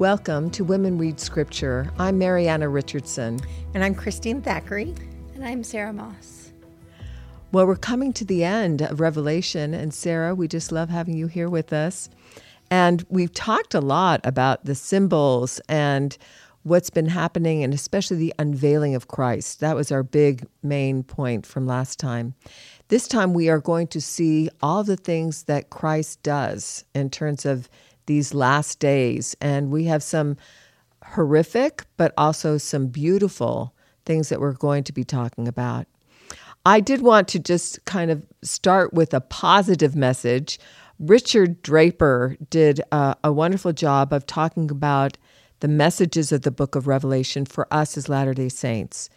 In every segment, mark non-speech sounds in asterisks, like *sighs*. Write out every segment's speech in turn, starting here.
Welcome to Women Read Scripture. I'm Marianna Richardson. And I'm Christine Thackeray. And I'm Sarah Moss. Well, we're coming to the end of Revelation. And Sarah, we just love having you here with us. And we've talked a lot about the symbols and what's been happening, and especially the unveiling of Christ. That was our big main point from last time. This time, we are going to see all the things that Christ does in terms of these last days. And we have some horrific, but also some beautiful things that we're going to be talking about. I did want to just kind of start with a positive message. Richard Draper did a, a wonderful job of talking about the messages of the book of Revelation for us as Latter day Saints.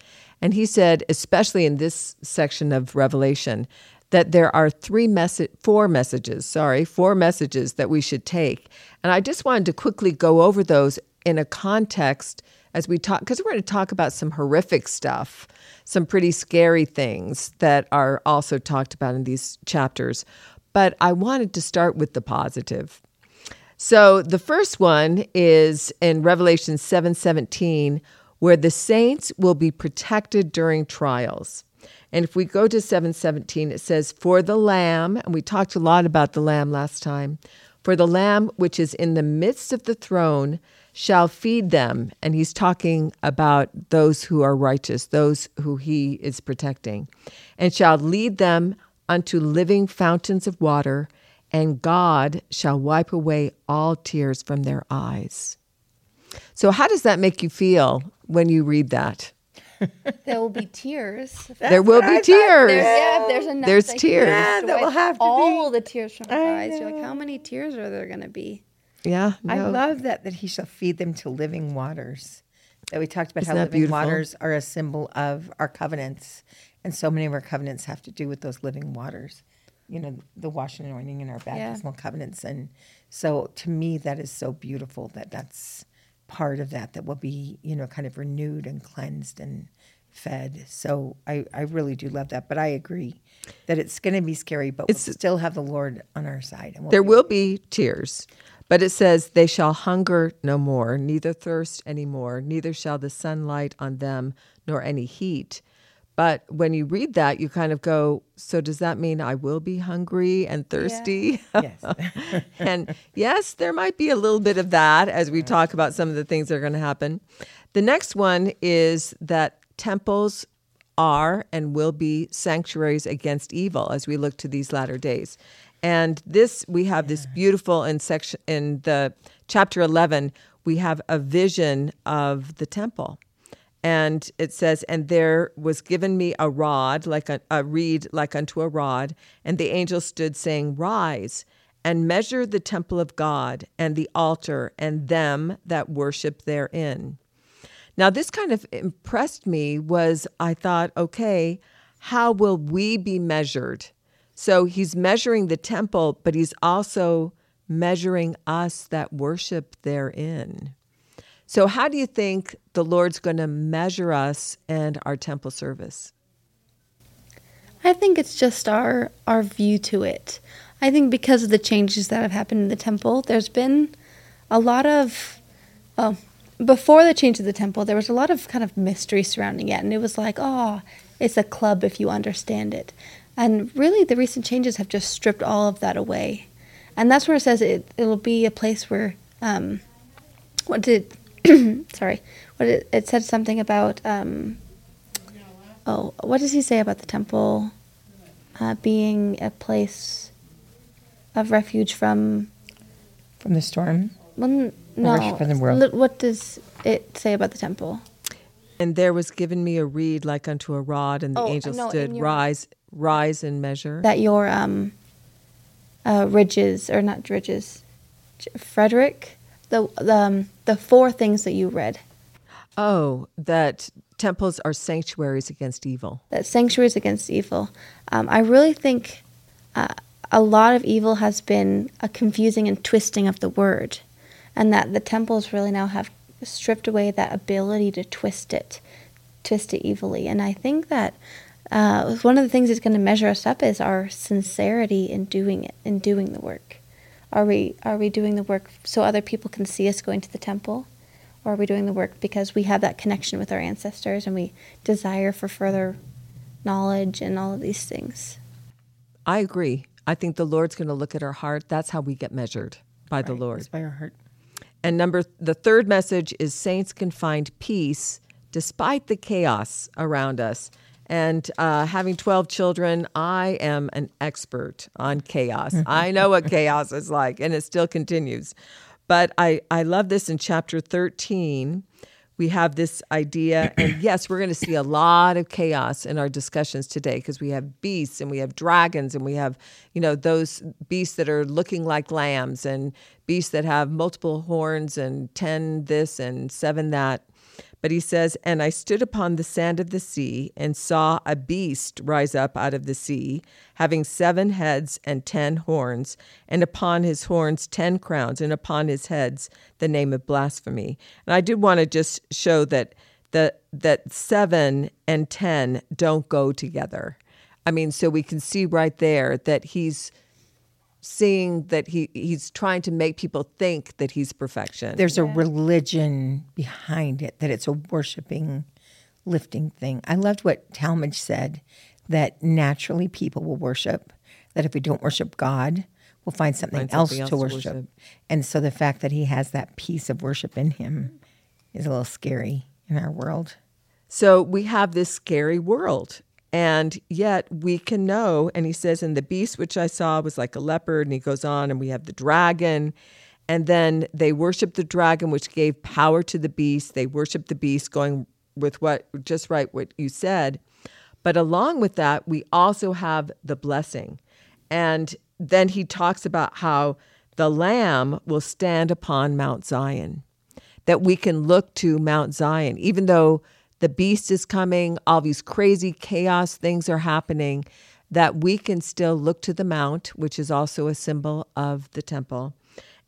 And he said, especially in this section of Revelation, that there are three message four messages, sorry, four messages that we should take. And I just wanted to quickly go over those in a context as we talk because we're going to talk about some horrific stuff, some pretty scary things that are also talked about in these chapters. But I wanted to start with the positive. So the first one is in Revelation 7:17 where the saints will be protected during trials. And if we go to 717 it says for the lamb and we talked a lot about the lamb last time. For the lamb which is in the midst of the throne shall feed them and he's talking about those who are righteous, those who he is protecting. And shall lead them unto living fountains of water and God shall wipe away all tears from their eyes. So, how does that make you feel when you read that? There will be tears. *laughs* there will be tears. There's, yeah, there's enough. There's tears. Yeah, that will have to all be. the tears from our eyes. You're like, how many tears are there going to be? Yeah, I love that that he shall feed them to living waters. That we talked about Isn't how living beautiful? waters are a symbol of our covenants, and so many of our covenants have to do with those living waters. You know, the washing and anointing in our baptismal covenants, and so to me that is so beautiful that that's part of that that will be you know kind of renewed and cleansed and fed. So I I really do love that, but I agree that it's going to be scary, but It's- we'll still have the Lord on our side. And we'll There be- will be tears. But it says, They shall hunger no more, neither thirst any more, neither shall the sun light on them, nor any heat. But when you read that, you kind of go, So does that mean I will be hungry and thirsty? Yes. *laughs* and yes, there might be a little bit of that as we talk about some of the things that are going to happen. The next one is that temples are and will be sanctuaries against evil as we look to these latter days. And this we have this beautiful in section in the chapter 11 we have a vision of the temple. And it says, And there was given me a rod, like a, a reed, like unto a rod. And the angel stood, saying, Rise and measure the temple of God and the altar and them that worship therein. Now, this kind of impressed me was I thought, okay, how will we be measured? So he's measuring the temple, but he's also measuring us that worship therein. So, how do you think the Lord's going to measure us and our temple service? I think it's just our our view to it. I think because of the changes that have happened in the temple, there's been a lot of well, before the change of the temple, there was a lot of kind of mystery surrounding it, and it was like, oh, it's a club if you understand it. And really, the recent changes have just stripped all of that away, and that's where it says it it'll be a place where um, what did *coughs* sorry, what it, it said something about um, oh, what does he say about the temple uh, being a place of refuge from? from the storm. Well, no. worship in the world. Li- What does it say about the temple? And there was given me a reed like unto a rod, and the Oh, angel no, stood, your- Rise, rise and measure. That your um, uh, ridges or not ridges, Frederick, the the um, the four things that you read. oh, that temples are sanctuaries against evil. that sanctuaries against evil. Um, I really think uh, a lot of evil has been a confusing and twisting of the word, and that the temples really now have stripped away that ability to twist it, twist it evilly. And I think that uh, one of the things that's going to measure us up is our sincerity in doing it, in doing the work. Are we are we doing the work so other people can see us going to the temple? Or are we doing the work because we have that connection with our ancestors and we desire for further knowledge and all of these things? I agree. I think the Lord's going to look at our heart. That's how we get measured by the Lord. it's by our heart. And number the third message is saints can find peace despite the chaos around us. And uh, having 12 children, I am an expert on chaos. *laughs* I know what chaos is like, and it still continues. But I, I love this in chapter 13. We have this idea, *clears throat* and yes, we're going to see a lot of chaos in our discussions today because we have beasts and we have dragons and we have, you know, those beasts that are looking like lambs and beasts that have multiple horns and 10 this and seven that. But he says, And I stood upon the sand of the sea and saw a beast rise up out of the sea, having seven heads and ten horns, and upon his horns ten crowns, and upon his heads the name of blasphemy. And I did want to just show that the that seven and ten don't go together. I mean, so we can see right there that he's seeing that he he's trying to make people think that he's perfection. There's a religion behind it, that it's a worshiping, lifting thing. I loved what Talmage said that naturally people will worship, that if we don't worship God, we'll find something, Find else, something to, else to worship. worship. And so the fact that he has that piece of worship in him is a little scary in our world. So we have this scary world. And yet we can know, and he says, and the beast which I saw was like a leopard, and he goes on, and we have the dragon. And then they worship the dragon, which gave power to the beast. They worship the beast, going with what, just right, what you said. But along with that, we also have the blessing. And then he talks about how the lamb will stand upon Mount Zion that we can look to Mount Zion, even though the beast is coming, all these crazy chaos things are happening, that we can still look to the mount, which is also a symbol of the temple.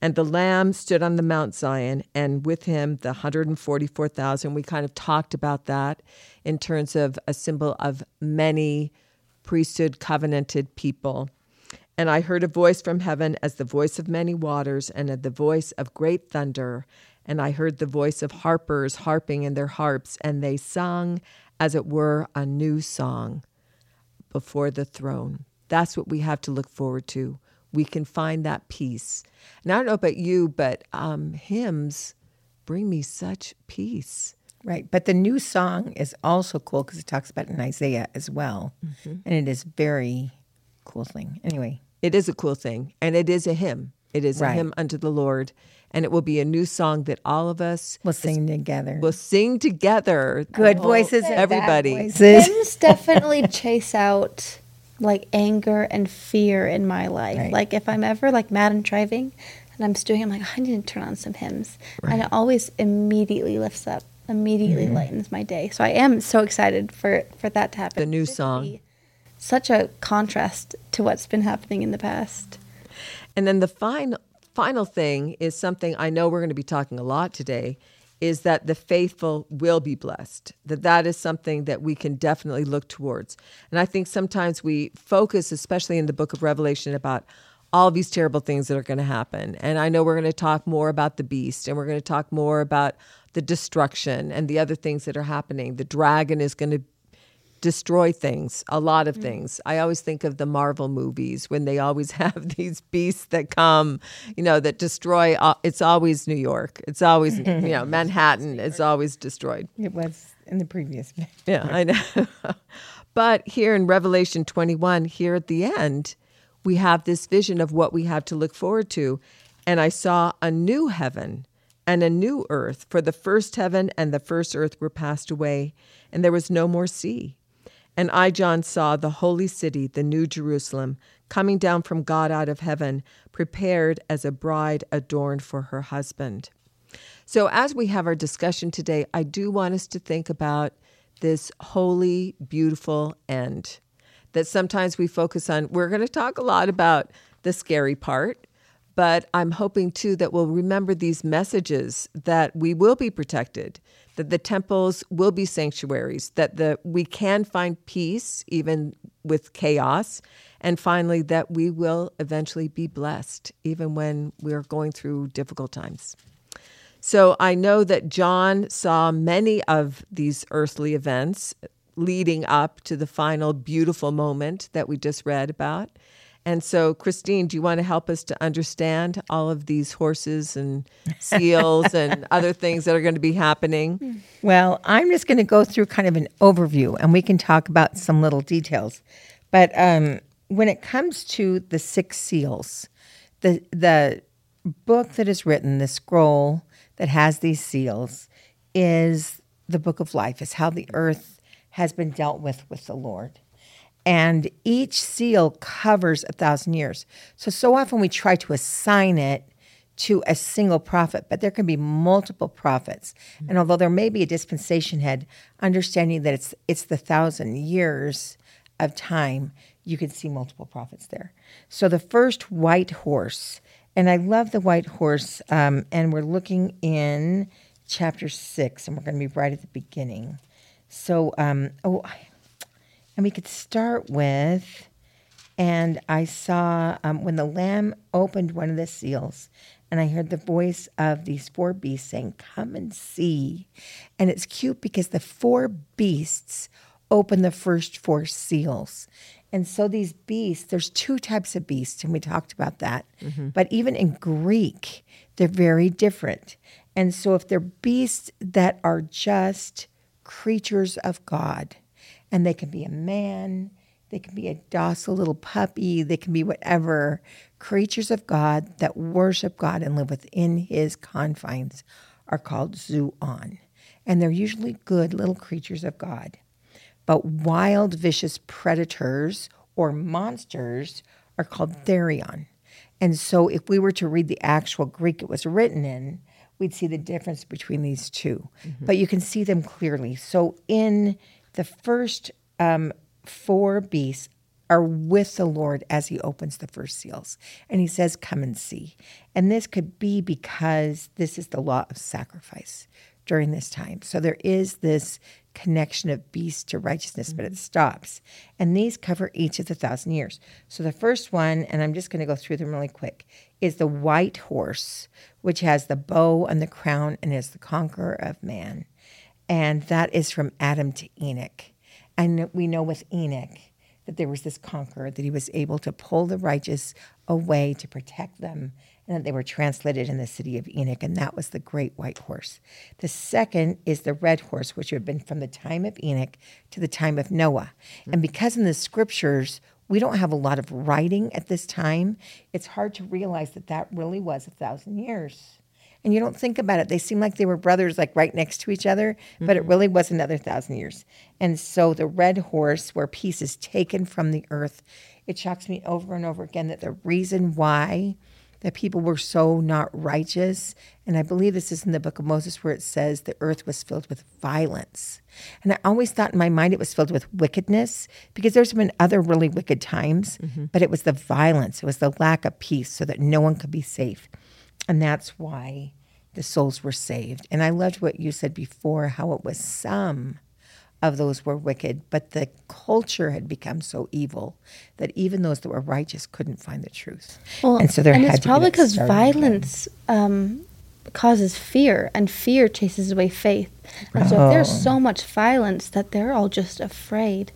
And the Lamb stood on the Mount Zion, and with him the 144,000. We kind of talked about that in terms of a symbol of many priesthood covenanted people. And I heard a voice from heaven as the voice of many waters and the voice of great thunder. And I heard the voice of harpers harping in their harps, and they sung as it were a new song before the throne. That's what we have to look forward to. We can find that peace. And I don't know about you, but um, hymns bring me such peace. Right. But the new song is also cool because it talks about in Isaiah as well. And it is very cool thing. Anyway, It is a cool thing, and it is a hymn. It is a hymn unto the Lord, and it will be a new song that all of us we'll sing together. We'll sing together. Good Oh, voices, everybody. voices. Hymns definitely *laughs* chase out like anger and fear in my life. Right. Like if I'm ever like mad and driving and I'm stewing, I'm like, I need to turn on some hymns. And it always immediately lifts up, immediately mm-hmm. lightens my day. So I am so excited for for that to happen. The new song. Such a contrast to what's been happening in the past. And then the final final thing is something I know we're going to be talking a lot today is that the faithful will be blessed. That that is something that we can definitely look towards. And I think sometimes we focus especially in the book of Revelation about all these terrible things that are going to happen. And I know we're going to talk more about the beast and we're going to talk more about the destruction and the other things that are happening. The dragon is going to destroy things, a lot of things. I always think of the Marvel movies when they always *laughs* have these beasts that come, you know, that destroy. Uh, it's always New York. It's always, *laughs* you know, Manhattan. It's always destroyed. it was in the previous. *laughs* Yeah, I know. but here in Revelation 21, here at the end, we have this vision of what we have to look forward to. And I saw a new heaven and a new earth, for the first heaven and the first earth were passed away, and there was no more sea. And I, John, saw the holy city, the new Jerusalem, coming down from God out of heaven, prepared as a bride adorned for her husband. So, as we have our discussion today, I do want us to think about this holy, beautiful end that sometimes we focus on. We're going to talk a lot about the scary part, but I'm hoping too that we'll remember these messages that we will be protected that the temples will be sanctuaries, that the we can find peace even with chaos, and finally that we will eventually be blessed even when we are going through difficult times. So I know that John saw many of these earthly events leading up to the final beautiful moment that we just read about. And so, Christine, do you want to help us to understand all of these horses and seals and *laughs* other things that are going to be happening? Well, I'm just going to go through kind of an overview and we can talk about some little details. But um, when it comes to the six seals, the, the book that is written, the scroll that has these seals, is the book of life, is how the earth has been dealt with with the Lord and each seal covers a thousand years. So, so often we try to assign it to a single prophet, but there can be multiple prophets. Mm-hmm. And although there may be a dispensation head, understanding that it's it's the thousand years of time, you can see multiple prophets there. So the first white horse, and I love the white horse, um, and we're looking in chapter six, and we're going to be right at the beginning. So, um, oh, and we could start with, and I saw um, when the Lamb opened one of the seals, and I heard the voice of these four beasts saying, Come and see. And it's cute because the four beasts open the first four seals. And so these beasts, there's two types of beasts, and we talked about that. Mm-hmm. But even in Greek, they're very different. And so if they're beasts that are just creatures of God, and they can be a man, they can be a docile little puppy, they can be whatever. Creatures of God that worship God and live within his confines are called zoon. And they're usually good little creatures of God. But wild, vicious predators or monsters are called therion. And so if we were to read the actual Greek it was written in, we'd see the difference between these 2 mm-hmm. But you can see them clearly. So in the first um, four beasts are with the Lord as he opens the first seals. And he says, Come and see. And this could be because this is the law of sacrifice during this time. So there is this connection of beast to righteousness, mm-hmm. but it mm-hmm. stops. And these cover each of the thousand years. So the first one, and I'm just going to go through them really quick, is the white horse, which has the bow and the crown and is the conqueror of man and that is from Adam to Enoch. And we know with Enoch that there was this conqueror, that he was able to pull the righteous away to protect them, and that they were translated in the city of Enoch, and that was the great white horse. The second is the red horse, which had been from the time of Enoch to the time of Noah. And because in the scriptures, we don't have a lot of writing at this time, it's hard to realize that that really was a thousand years and you don't think about it. They seem like they were brothers, like right next to each other, mm-hmm. but it mm-hmm. really was another thousand years. And so the red horse, where peace is taken from the earth, it shocks me over and over again that the reason why that people were so not righteous, and I believe this is in the book of Moses where it says the earth was filled with violence. And I always thought in my mind it was filled with wickedness because there's been other really wicked times, mm-hmm. but it was the violence, it was the lack of peace so that no one could be safe. And that's why the souls were saved. And I loved what you said before how it was some of those were wicked, but the culture had become so evil that even those that were righteous couldn't find the truth. Well, and so there and had it's probably because violence um, causes fear, and fear chases away faith. And oh. so if there's oh. so much violence that they're all just afraid,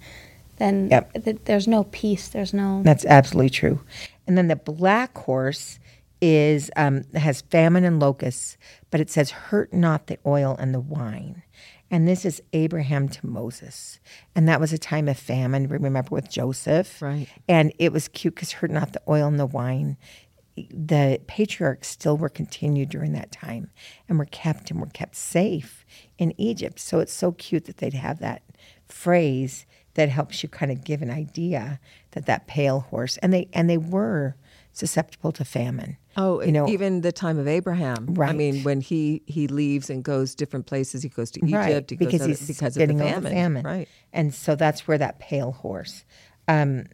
then yep. th- there's no peace. There's no. That's absolutely true. And then the black horse is um, has famine and locusts, but it says, "Hurt not the oil and the wine." And this is Abraham to Moses, and that was a time of famine. Remember with Joseph, right? And it was cute because hurt not the oil and the wine. The patriarchs still were continued during that time, and were kept and were kept safe in Egypt. So it's so cute that they'd have that phrase that helps you kind of give an idea that that pale horse, and they and they were susceptible to famine. Oh, you know, even the time of Abraham. Right. I mean, when he he leaves and goes different places, he goes to Egypt right. he because he's because of the famine. famine. Right. And so that's where that pale horse. Um,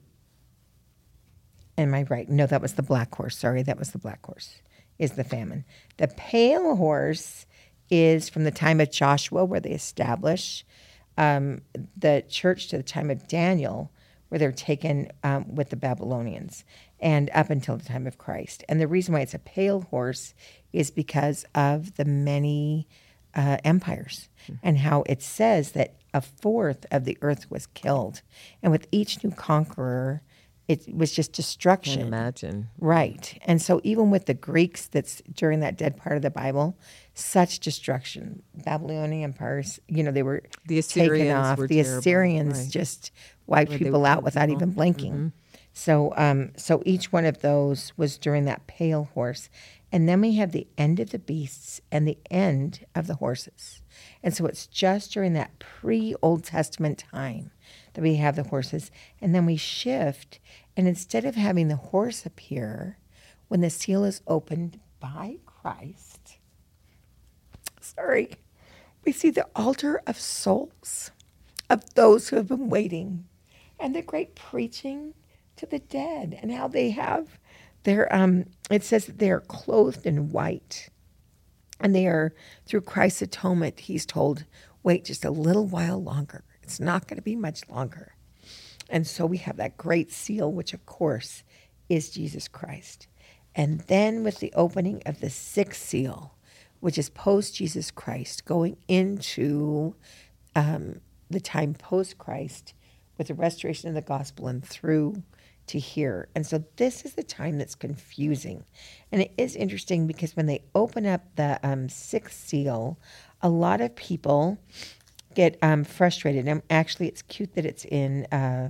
am I right? No, that was the black horse. Sorry, that was the black horse. Is the famine. The pale horse is from the time of Joshua, where they establish um, the church, to the time of Daniel, where they're taken um, with the Babylonians, and up until the time of Christ. And the reason why it's a pale horse is because of the many uh, empires and how it says that a fourth of the earth was killed. And with each new conqueror, it was just destruction. Can imagine. Right. And so even with the Greeks that's during that dead part of the Bible, such destruction. Babylonian empires, you know, they were The taken Assyrians off. were the terrible, Assyrians right. just wiped people out without people. even blinking. So um so each one of those was during that pale horse. And then we have the end of the beasts and the end of the horses. And so it's just during that pre Old Testament time that we have the horses. And then we shift. And instead of having the horse appear when the seal is opened by Christ, sorry, we see the altar of souls of those who have been waiting and the great preaching to the dead and how they have their um it says that they are clothed in white and they are through Christ's atonement he's told wait just a little while longer. It's not going to be much longer. And so we have that great seal which of course is Jesus Christ. And then with the opening of the sixth seal which is post Jesus Christ going into um, the time post Christ with the restoration of the gospel and through to hear. And so this is the time that's confusing. And it is interesting because when they open up the um, sixth seal, a lot of people get um, frustrated. And actually, it's cute that it's in. Uh,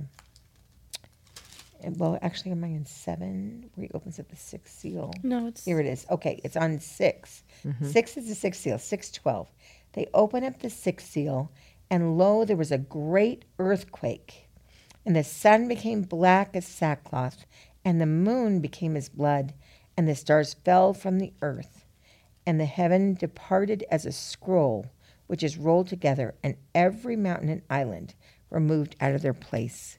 well, actually, am I in seven? Where he opens up the sixth seal. No, it's Here it is. Okay, it's on 6 Six is the sixth seal, 612. They open up the sixth seal, and lo, there was a great earthquake. And the sun became black as sackcloth, and the moon became as blood, and the stars fell from the earth. And the heaven departed as a scroll, which is rolled together, and every mountain and island were moved out of their place.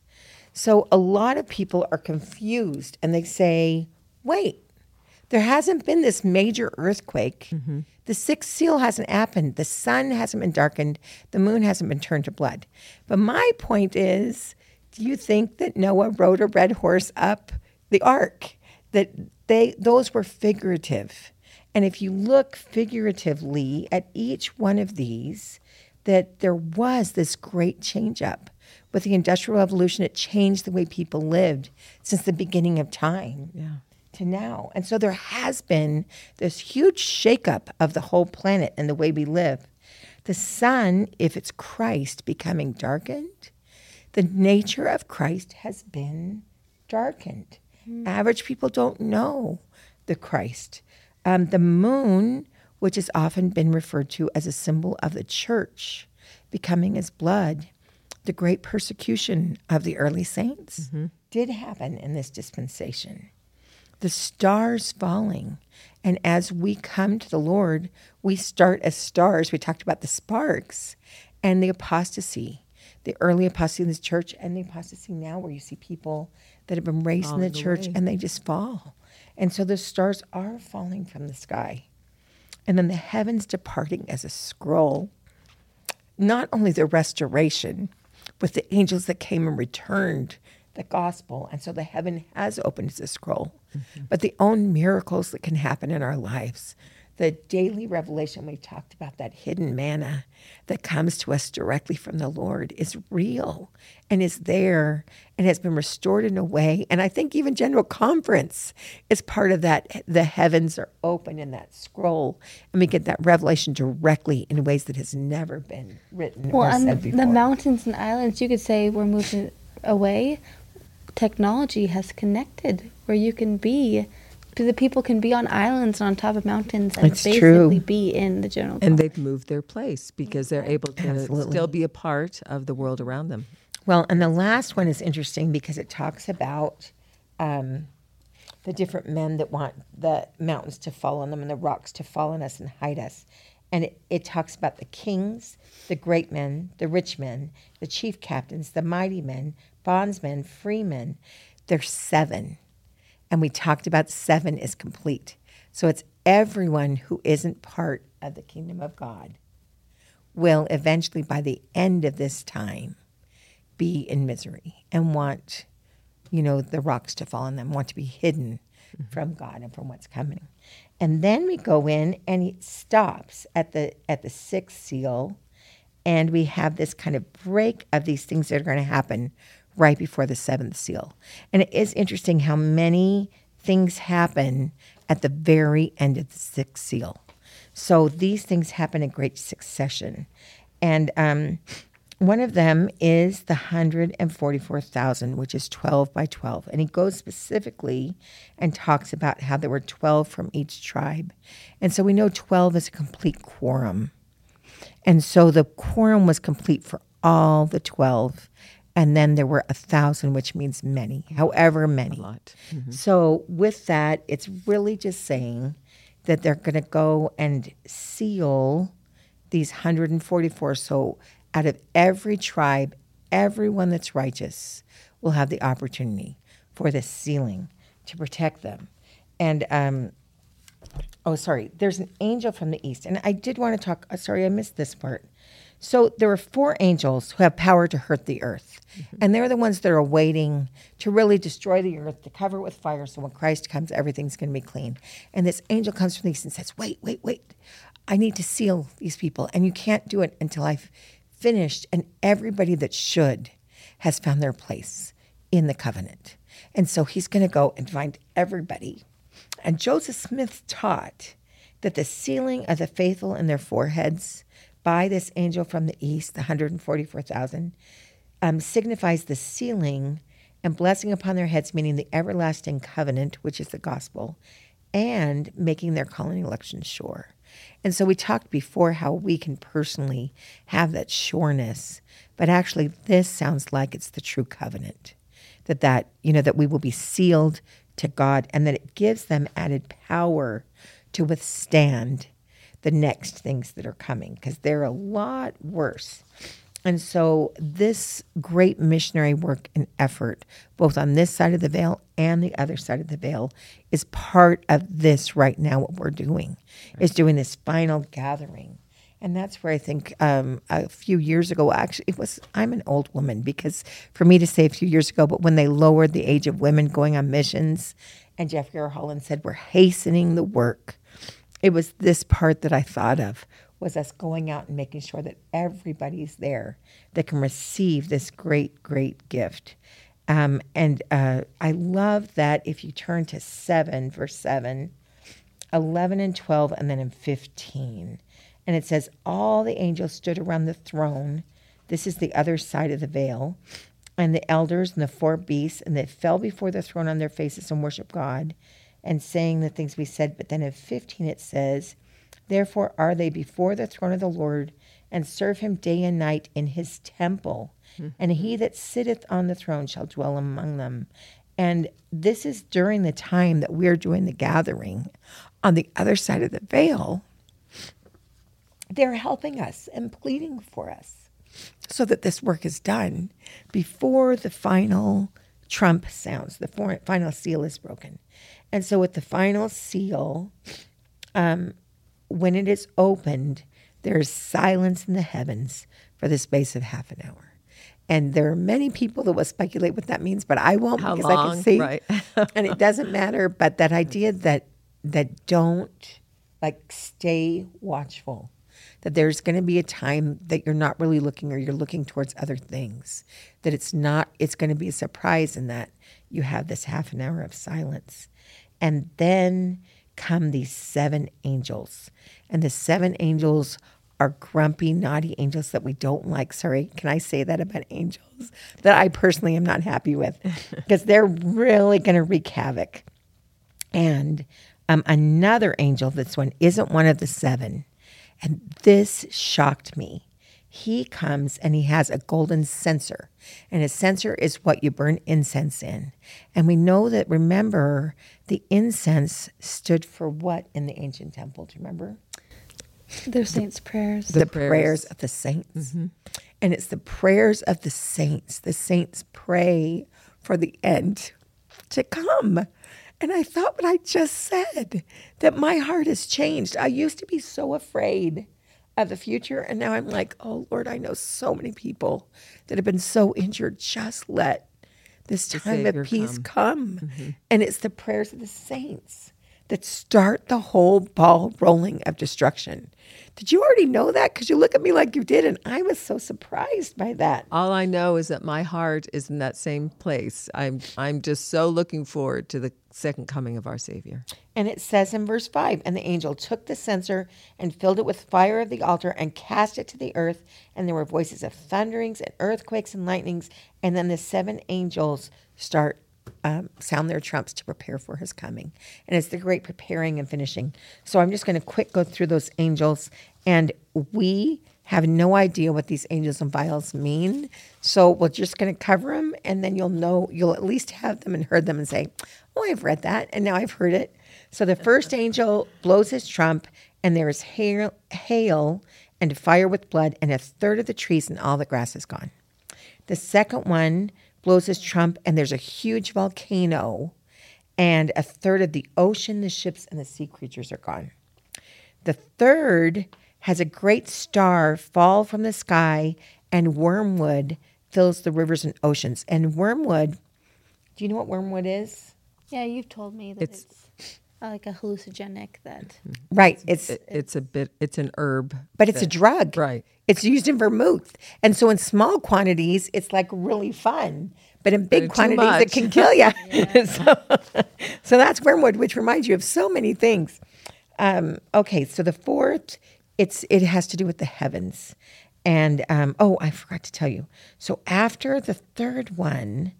So a lot of people are confused and they say, wait, there hasn't been this major earthquake. Mm-hmm. The sixth seal hasn't happened. The sun hasn't been darkened. The moon hasn't been turned to blood. But my point is do you think that Noah rode a red horse up the ark? That they those were figurative. And if you look figuratively at each one of these, that there was this great change up. With the Industrial Revolution, it changed the way people lived since the beginning of time Yeah. to now. And so there has been this huge shakeup of the whole planet and the way we live. The sun, if it's Christ becoming darkened, the nature of Christ has been darkened. Average people don't know the Christ. Um, the moon, which has often been referred to as a symbol of the church, becoming as blood, the great persecution of the early saints did happen in this dispensation the stars falling. And as we come to the Lord, we start as stars. We talked about the sparks and the apostasy, the early apostasy in the church and the apostasy now, where you see people that have been raised in the Falling church away. and they just fall. And so the stars are falling from the sky. And then the heavens departing as a scroll not only the restoration with the angels that came and returned the gospel, and so the heaven has opened as a scroll, mm-hmm. but the own miracles that can happen in our lives. The daily revelation we've talked about, that hidden manna that comes to us directly from the Lord, is real and is there and has been restored in a way. And I think even General Conference is part of that. The heavens are open in that scroll, and we get that revelation directly in ways that has never been written well, said the, before. the mountains and islands you could say were moving away. Technology has connected where you can be. The people can be on islands and on top of mountains and It's basically true. be in the general. And they've moved their place because they're able to Absolutely. still be a part of the world around them. Well, and the last one is interesting because it talks about um, the different men that want the mountains to fall on them and the rocks to fall on us and hide us. And it, it talks about the kings, the great men, the rich men, the chief captains, the mighty men, bondsmen, freemen. There's seven. And we talked about seven is complete. So it's everyone who isn't part of the kingdom of God will eventually, by the end of this time, be in misery and want, you know, the rocks to fall on them, want to be hidden mm-hmm. from God and from what's coming. And then we go in and it stops at the at the sixth seal, and we have this kind of break of these things that are going to happen right before the seventh seal. And it is interesting how many things happen at the very end of the sixth seal. So these things happen in great succession. And um, one of them is the 144,000, which is 12 by 12. And he goes specifically and talks about how there were 12 from each tribe. And so we know 12 is a complete quorum. And so the quorum was complete for all the 12. And then there were a thousand, which means many, however many. A lot. So with that, it's really just saying that they're going to go and seal these 144. So out of every tribe, everyone that's righteous will have the opportunity for this sealing to protect them. And um, oh, sorry, there's an angel from the east, and I did want to talk. uh, Sorry, I missed this part. So there are four angels who have power to hurt the earth, mm-hmm. and they're the ones that are waiting to really destroy the earth, to cover it with fire. So when Christ comes, everything's going to be clean. And this angel comes from the east and says, "Wait, wait, wait! I need to seal these people, and you can't do it until I've finished." And everybody that should has found their place in the covenant, and so he's going to go and find everybody. And Joseph Smith taught that the sealing of the faithful in their foreheads by this angel from the east, the 144,000, um, signifies the sealing and blessing upon their heads, meaning the everlasting covenant, which is the gospel, and making their calling election sure. And so we talked before how we can personally have that sureness, but actually this sounds like it's the true covenant. That that, you know, that we will be sealed to God and that it gives them added power to withstand the next things that are coming because they're a lot worse. And so, this great missionary work and effort, both on this side of the veil and the other side of the veil, is part of this right now. What we're doing is doing this final gathering. And that's where I think um, a few years ago, actually, it was, I'm an old woman because for me to say a few years ago, but when they lowered the age of women going on missions, and Jeffrey R. Holland said, We're hastening the work it was this part that I thought of was us going out and making sure that everybody's there that can receive this great, great gift. Um, and uh, I love that if you turn to 7, verse 7, 11 and 12, and then in 15. And it says, All the angels stood around the throne. This is the other side of the veil. And the elders and the four beasts, and they fell before the throne on their faces and worshiped God and saying the things we said. But then in 15 it says, Therefore are they before the throne of the Lord and serve him day and night in his temple. Mm-hmm. And he that sitteth on the throne shall dwell among them. And this is during the time that we're doing the gathering on the other side of the veil. They're helping us and pleading for us so that this work is done before the final trump sounds, the final seal is broken. And so, with the final seal, um, when it is opened, there is silence in the heavens for the space of half an hour. And there are many people that will speculate what that means, but I won't How because I can see, Right. *laughs* and it doesn't matter. But that idea that that don't like stay watchful, that there's going to be a time that you're not really looking or you're looking towards other things, that it's not. It's going to be a surprise in that you have this half an hour of silence, and then come these seven angels, and the seven angels are grumpy, naughty angels that we don't like. Sorry, can I say that about angels that I personally am not happy with *laughs* because they're really going to wreak havoc. And um, another angel, this one isn't one of the seven. And this shocked me. He comes and he has a golden censer. And a censer is what you burn incense in. And we know that, remember, the incense stood for what in the ancient temple? Do you remember? Their saints' prayers. the, prayers. prayers. of the saints. Mm-hmm. And it's the prayers of the saints. The saints pray for the end to come. And I thought what I just said that my heart has changed. I used to be so afraid of the future. And now I'm like, oh, Lord, I know so many people that have been so injured. Just let this time of peace come. come. Mm-hmm. And it's the prayers of the saints that start the whole ball rolling of destruction. Did you already know that? Because you look at me like you did, and I was so surprised by that. All I know is that my heart is in that same place. I'm I'm just so looking forward to the second coming of our Savior. And it says in verse 5 And the angel took the censer and filled it with fire of the altar and cast it to the earth. And there were voices of thunderings and earthquakes and lightnings. And then the seven angels start. Um, sound their trumps to prepare for his coming. And it's the great preparing and finishing. So I'm just going to quick go through those angels. And we have no idea what these angels and vials mean. So we're just going to cover them. And then you'll know, you'll at least have them and heard them and say, Oh, I've read that. And now I've heard it. So the first angel blows his trump, and there is hail, hail and fire with blood, and a third of the trees and all the grass is gone. The second one blows his trump, and there's a huge volcano, and a third of the ocean, the ships, and the sea creatures are gone. The third has a great star fall from the sky, and wormwood fills the rivers and oceans. And wormwood, do you know what wormwood is? Yeah, you've told me that It's- it's, uh, like a hallucinogenic that Right. It's It, it's a bit. It's an herb, but it's a drug. Right. It's used in vermouth. And so in small quantities, it's like really fun. But in big in too quantities, it can kill you. *laughs* *laughs* so, so that's wormwood, which reminds you of so many things. Um, okay, so the fourth, it's it has to do with the heavens. And um, oh, I forgot to tell you. So after the third one,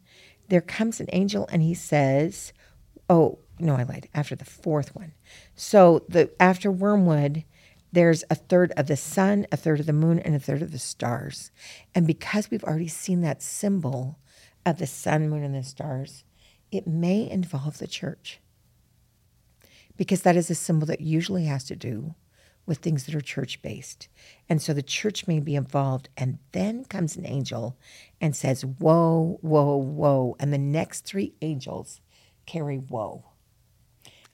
there comes an angel and he says, Oh, no, I lied. After the fourth one. So the after wormwood, there's a third of the sun, a third of the moon, and a third of the stars. And because we've already seen that symbol of the sun, moon, and the stars, it may involve the church. Because that is a symbol that usually has to do with things that are church based. And so the church may be involved. And then comes an angel and says, Whoa, whoa, whoa. And the next three angels carry woe.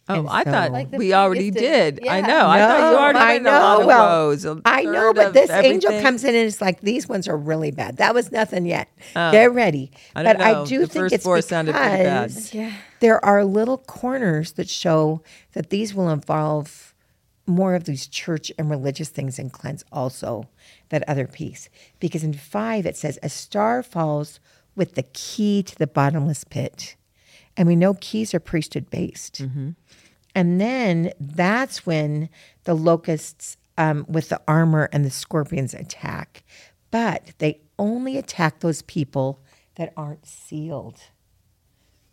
Oh, And I so- thought Like we already previous did. did. I Yeah. know. I thought you already I did a lot know. of Well, woes, a I know, but of this angel comes in and it's like these ones are really bad. That was nothing yet. Oh. Get ready. Oh. I don't but I do The think first it's four bad. because Yeah. there are little corners that show that these will involve more of these church and religious things and cleanse also that other piece. Because in five it says a star falls with the key to the bottomless pit. And we know keys are priesthood based. And then that's when the locusts um, with the armor and the scorpions attack. But they only attack those people that aren't sealed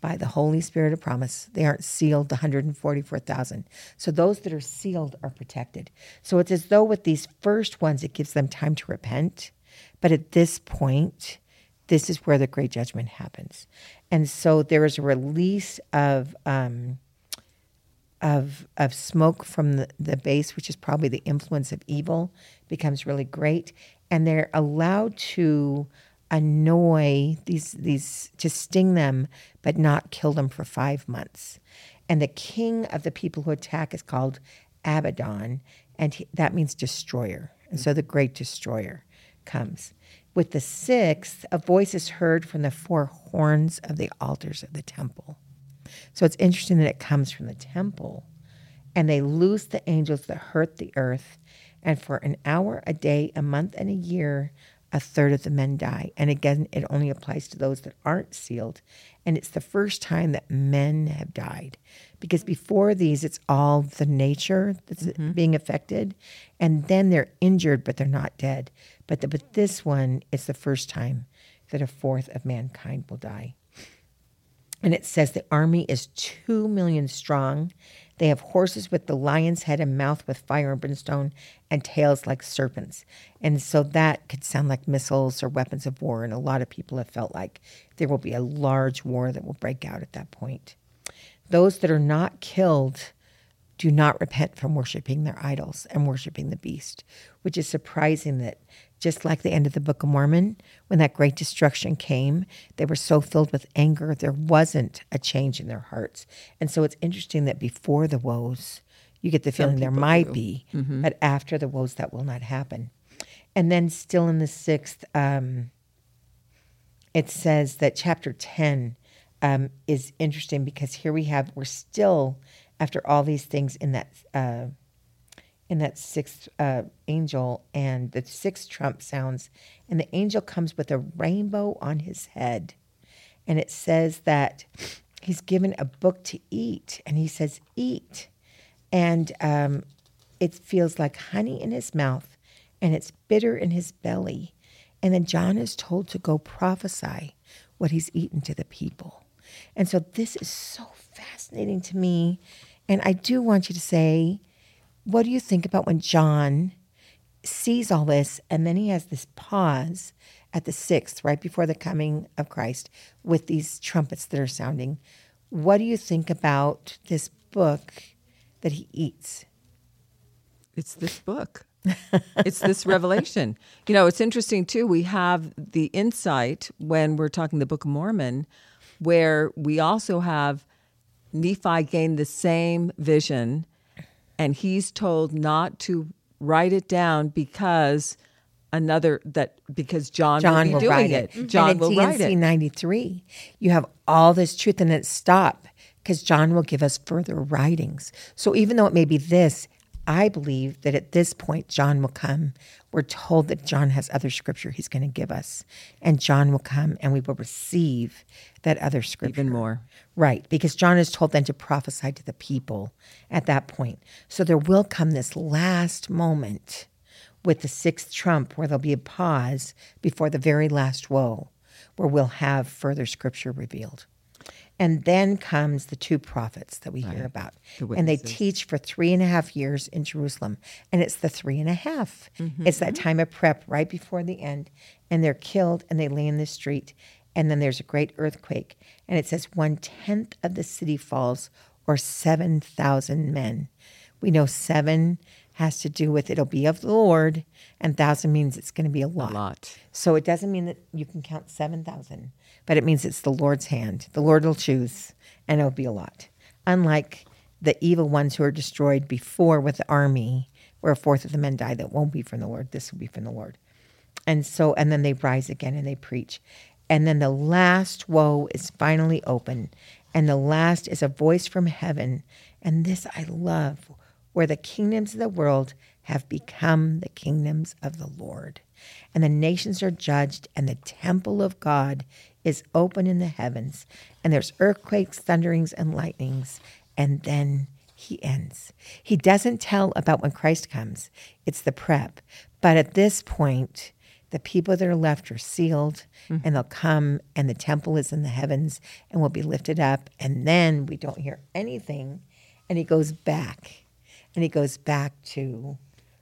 by the Holy Spirit of promise. They aren't sealed, the 144,000. So those that are sealed are protected. So it's as though with these first ones, it gives them time to repent. But at this point, this is where the great judgment happens. And so there is a release of. Um, of of smoke from the, the base, which is probably the influence of evil, becomes really great, and they're allowed to annoy these these to sting them, but not kill them for five months. And the king of the people who attack is called Abaddon, and he, that means destroyer. And so the great destroyer comes. With the sixth, a voice is heard from the four horns of the altars of the temple. So it's interesting that it comes from the temple. And they loose the angels that hurt the earth. And for an hour, a day, a month, and a year, a third of the men die. And again, it only applies to those that aren't sealed. And it's the first time that men have died. Because before these, it's all the nature that's mm-hmm. being affected. And then they're injured, but they're not dead. But, the, but this one, it's the first time that a fourth of mankind will die. And it says the army is two million strong. They have horses with the lion's head and mouth with fire and brimstone and tails like serpents. And so that could sound like missiles or weapons of war. And a lot of people have felt like there will be a large war that will break out at that point. Those that are not killed do not repent from worshiping their idols and worshiping the beast, which is surprising that just like the end of the Book of Mormon, when that great destruction came, they were so filled with anger, there wasn't a change in their hearts. And so it's interesting that before the woes, you get the feeling there might be, but after the woes, that will not happen. And then, still in the sixth, um, it says that chapter 10 um, is interesting because here we have, we're still, after all these things in that. Uh, in that sixth uh, angel, and the sixth trump sounds, and the angel comes with a rainbow on his head. And it says that he's given a book to eat, and he says, Eat. And um, it feels like honey in his mouth, and it's bitter in his belly. And then John is told to go prophesy what he's eaten to the people. And so this is so fascinating to me. And I do want you to say, what do you think about when John sees all this and then he has this pause at the sixth, right before the coming of Christ, with these trumpets that are sounding? What do you think about this book that he eats? It's this book. it's this revelation. *laughs* You know, it's interesting too. We have the insight when we're talking the Book of Mormon, where we also have Nephi gain the same vision, and he's told not to write it down because another that because John, John will will doing write it. it. John and will write it. 93, you have all this truth and it stop because John will give us further writings. So even though it may be this, I believe that at this point, John will come. We're told that John has other scripture he's going to give us. And John will come and we will receive that other scripture. Even more. Right, because John is told then to prophesy to the people at that point. So there will come this last moment with the sixth trump where there'll be a pause before the very last woe, where we'll have further scripture revealed. And then comes the two prophets that we hear about. The And they teach for three and a half years in Jerusalem. And it's the three and a half. Mm-hmm, it's that mm-hmm. time of prep right before the end. And they're killed and they lay in the street. And then there's a great earthquake. And it says one tenth of the city falls, or 7,000 men. We know seven has to do with it'll be of the Lord, and thousand means it's going to be a lot. A lot. So it doesn't mean that you can count 7,000, but it means it's the Lord's hand. The Lord will choose, and it'll be a lot. Unlike the evil ones who are destroyed before with the army, where a fourth of the men die, that won't be from the Lord. This will be from the Lord. And so, and then they rise again and they preach. And then the last woe is finally open. And the last is a voice from heaven. And this I love, where the kingdoms of the world have become the kingdoms of the Lord. And the nations are judged, and the temple of God is open in the heavens. And there's earthquakes, thunderings, and lightnings. And then he ends. He doesn't tell about when Christ comes, it's the prep. But at this point, the people that are left are sealed mm-hmm. and they'll come and the temple is in the heavens and will be lifted up. And then we don't hear anything. And he goes back and he goes back to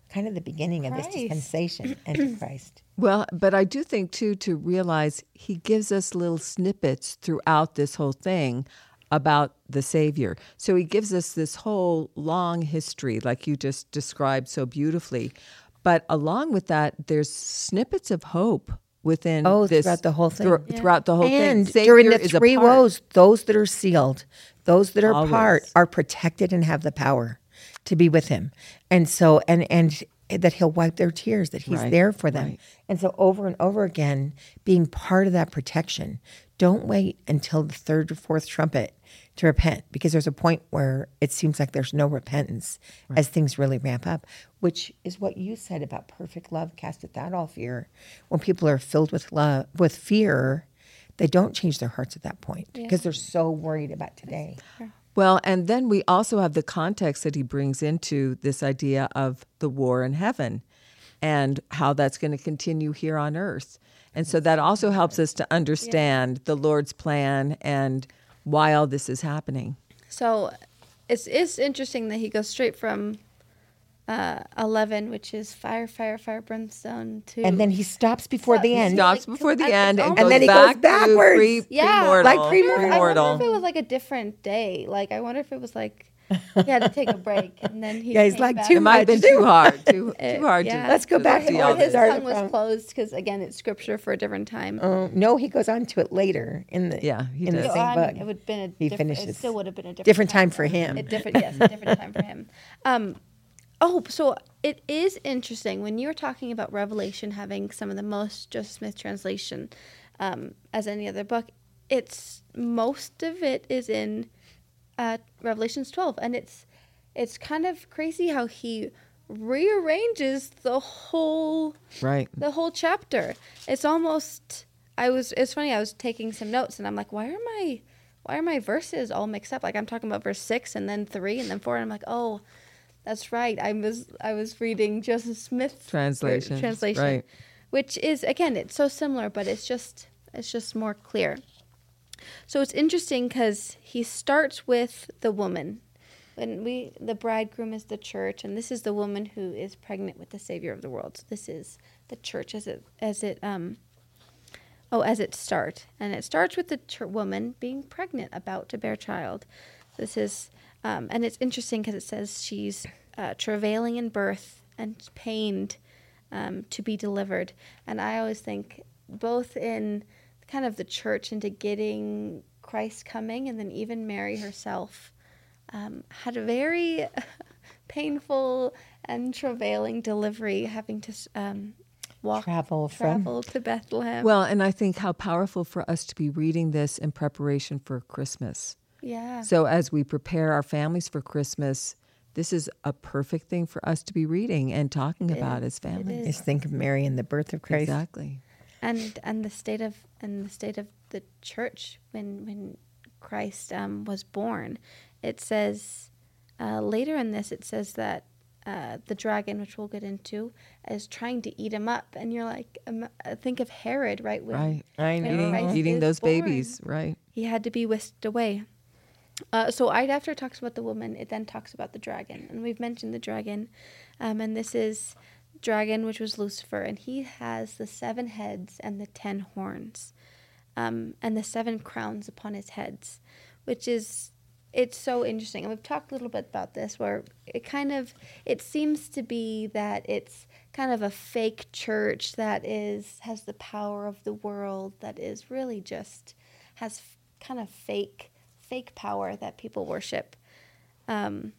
kind of the beginning of this dispensation *clears throat* and Christ. Well, but I do think too to realize he gives us little snippets throughout this whole thing about the Savior. So he gives us this whole long history, like you just described so beautifully. But along with that, there's snippets of hope within Oh, this throughout the whole thing. thro- Throughout the whole and thing, during Savior the three woes, those that are sealed, those that are Always. part, are protected and have the power to be with him. And so, and and that he'll wipe their tears, that he's Right, there for them. right. And so, over and over again, being part of that protection. Don't wait until the third or fourth trumpet to repent, because there's a point where it seems like there's no repentance as things really ramp up, which is what you said about perfect love casteth out all fear. When people are filled with love, with fear, they don't change their hearts at that point because they're so worried about today. Well, and then we also have the context that he brings into this idea of the war in heaven and how that's going to continue here on earth. And so that also helps us to understand the Lord's plan and why all this is happening. So it's it's interesting that he goes straight from uh, eleven, which is fire, fire, fire, brimstone, to And then he stops before So the he end. Stops like, before the I- end and, and then he goes back to backwards. pre- Yeah, premortal. like I premortal. wonder- I wonder if it was like a different day. Like I wonder if it was like he had to take a *laughs* break, and then he Yeah, he's like, back. too It might have been too hard. Too, It- too hard yeah. to. Let's go to back to and all this. his Started tongue was closed because again, it's scripture for a different time. Oh no, he goes on to it later in the Yeah, he in the does. So, same I book. it would have been a He different, It finishes. still would have been a different, Different time for him. A different, yes, a different time for him. Um, oh, so it is interesting when you were talking about Revelation having some of the most Joseph Smith translation um, as any other book. It's most of it is in uh, Revelations twelve, and it's it's kind of crazy how he rearranges the whole Right. the whole chapter. It's almost I was it's funny, I was taking some notes and I'm like, why are my why are my verses all mixed up? Like I'm talking about verse six and then three and then four and I'm like, oh, that's right. I was I was reading Joseph Smith's Translation. translation. Right. Which is again, it's so similar, but it's just it's just more clear. So it's interesting because he starts with the woman. When we the bridegroom is the church, and this is the woman who is pregnant with the Savior of the world. So this is the church as it as it um oh as it start, and it starts with the ch- woman being pregnant, about to bear child. This is um, and it's interesting because it says she's uh, travailing in birth and pained um, to be delivered. And I always think both in kind of the church into getting Christ coming, and then even Mary herself um, had a very *laughs* painful and travailing delivery, having to um, walk Travel from- travel to Bethlehem. Well, and I think how powerful for us to be reading this in preparation for Christmas. Yeah, So as we prepare our families for Christmas, this is a perfect thing for us to be reading and talking about as families. Just think of Mary and the birth of Christ. Exactly. and and the state of and the state of the church when when Christ um, was born. It says uh, later in this, it says that uh, the dragon, which we'll get into, is trying to eat him up, and you're like, um, uh, think of Herod, right? When Right. I know. Eating, eating those born. babies. Right. he had to be whisked away. Uh, so right after it talks about the woman, it then talks about the dragon, and we've mentioned the dragon, um, and this is dragon, which was Lucifer, and he has the seven heads and the ten horns, um, and the seven crowns upon his heads, which is it's so interesting. And we've talked a little bit about this, where it kind of it seems to be that it's kind of a fake church that is has the power of the world that is really just has f- kind of fake fake power that people worship. Um,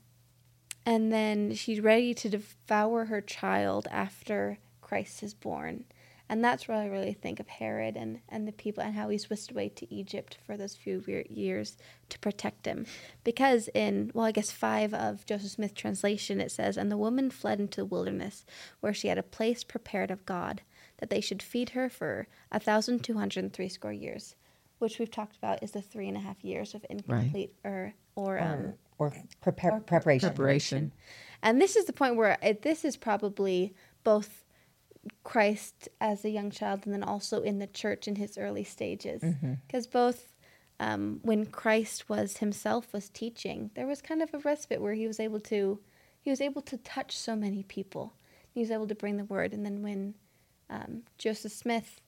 and then she's ready to devour her child after Christ is born. And that's where I really think of Herod and, and the people and how he's whisked away to Egypt for those few years to protect him. Because in, well, I guess five of Joseph Smith translation, it says, And the woman fled into the wilderness, where she had a place prepared of God, that they should feed her for a thousand two hundred and three score years, which we've talked about is the three and a half years of incomplete or, or, um, Or prepare, or preparation. Preparation. and this is the point where it, this is probably both Christ as a young child and then also in the church in his early stages. Because both um, when Christ was himself was teaching, there was kind of a respite where he was able to he was able to touch so many people. He was able to bring the word. And then when um, Joseph Smith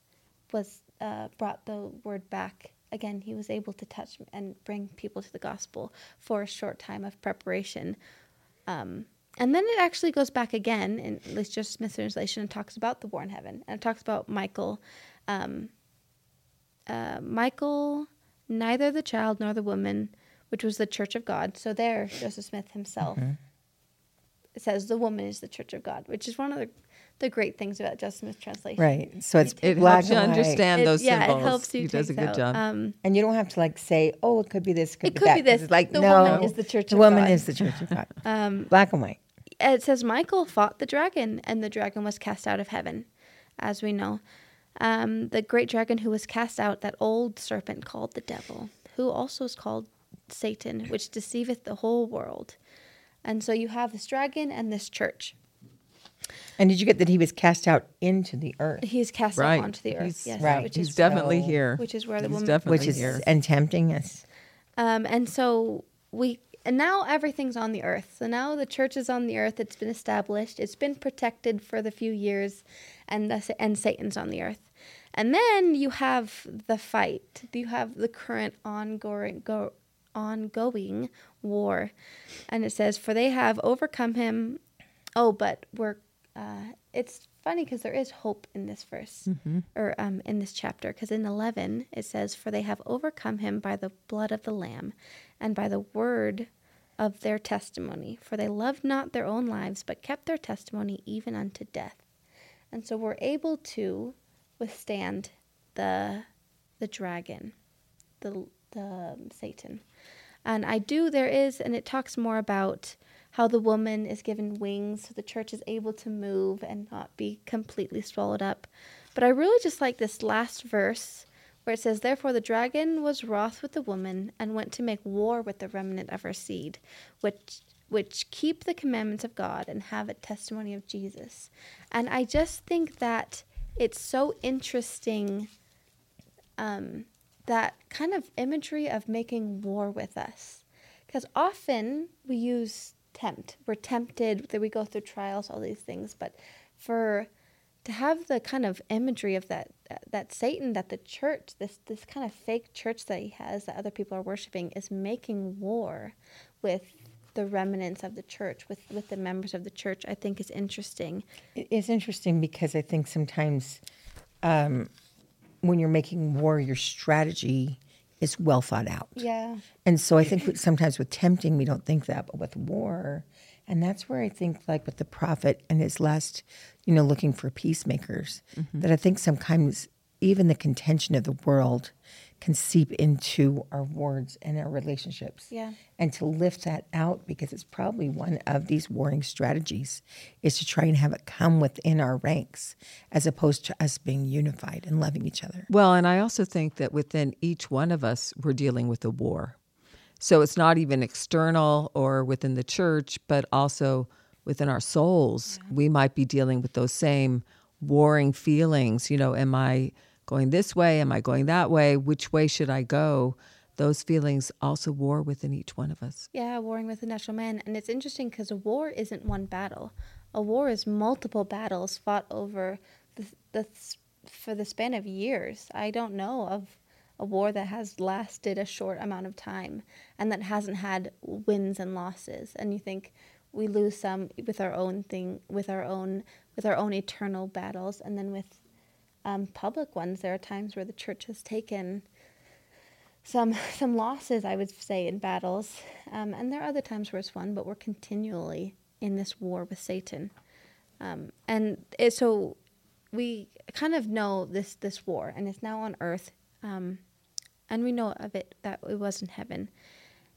was uh, brought the word back again, he was able to touch and bring people to the gospel for a short time of preparation. Um, and then it actually goes back again in at least Joseph Smith's translation and talks about the war in heaven and it talks about Michael. Um, uh, Michael, neither the child nor the woman, which was the church of God. So there, Joseph Smith himself it says the woman is the church of God, which is one of the, the great things about Joseph Smith's translation. Right. So it's It black helps you and understand It- those yeah, symbols. it helps you. He does a take good out, job. Um, And you don't have to like say, oh, it could be this, could It be could that. be 'cause this. It's like, The no, woman is the church the of woman God. is the church of God. *laughs* um, Black and white. it says Michael fought the dragon, and the dragon was cast out of heaven, as we know. Um, the great dragon who was cast out, that old serpent called the devil, who also is called Satan, which deceiveth the whole world. And so you have this dragon and this church. And did you get that he was cast out into the earth, He is cast right. out onto the earth, He's, yes, Right. which He's is definitely so- here. which is where the He's woman definitely which is here. and tempting us? Um, and so we and now everything's on the earth. So now the church is on the earth. It's been established. It's been protected for the few years, and the, and Satan's on the earth. And then you have the fight. You have the current ongoing go, ongoing war. And it says, For they have overcome him. Oh, but we're, uh, it's funny because there is hope in this verse or um, in this chapter. Because in 11, it says, For they have overcome him by the blood of the Lamb and by the word of their testimony. For they loved not their own lives, but kept their testimony even unto death. And so we're able to withstand the the dragon, the the um, Satan. And I do there is and it talks more about how the woman is given wings so the church is able to move and not be completely swallowed up. But I really just like this last verse where it says therefore the dragon was wroth with the woman and went to make war with the remnant of her seed which which keep the commandments of God and have a testimony of Jesus. And I just think that it's so interesting um, that kind of imagery of making war with us. Because often we use tempt. We're tempted, that we go through trials, all these things. But for to have the kind of imagery of that that Satan, that the church, this this kind of fake church that he has, that other people are worshiping, is making war with the remnants of the church, with with the members of the church, I think is interesting. It is interesting because I think sometimes um, when you're making war, your strategy is well thought out. Yeah. And so I think sometimes with tempting, we don't think that, but with war, and that's where I think, like with the prophet and his last, you know, looking for peacemakers, mm-hmm. that I think sometimes even the contention of the world can seep into our words and our relationships. Yeah. And to lift that out, because it's probably one of these warring strategies, is to try and have it come within our ranks as opposed to us being unified and loving each other. Well, and I also think that within each one of us, we're dealing with a war. So it's not even external or within the church, but also within our souls. We might be dealing with those same warring feelings. You know, am I going this way? Am I going that way? Which way should I go? Those feelings also war within each one of us. Yeah, warring with the natural man. And it's interesting because a war isn't one battle. A war is multiple battles fought over the, the for the span of years. I don't know of a war that has lasted a short amount of time and that hasn't had wins and losses. And you think we lose some with our own thing, with our own with our own eternal battles, and then with um, public ones, there are times where the church has taken some *laughs* some losses, I would say, in battles, um, and there are other times where it's won, but we're continually in this war with Satan, um, and it, so we kind of know this this war, and it's now on earth, um, and we know of it that it was in heaven,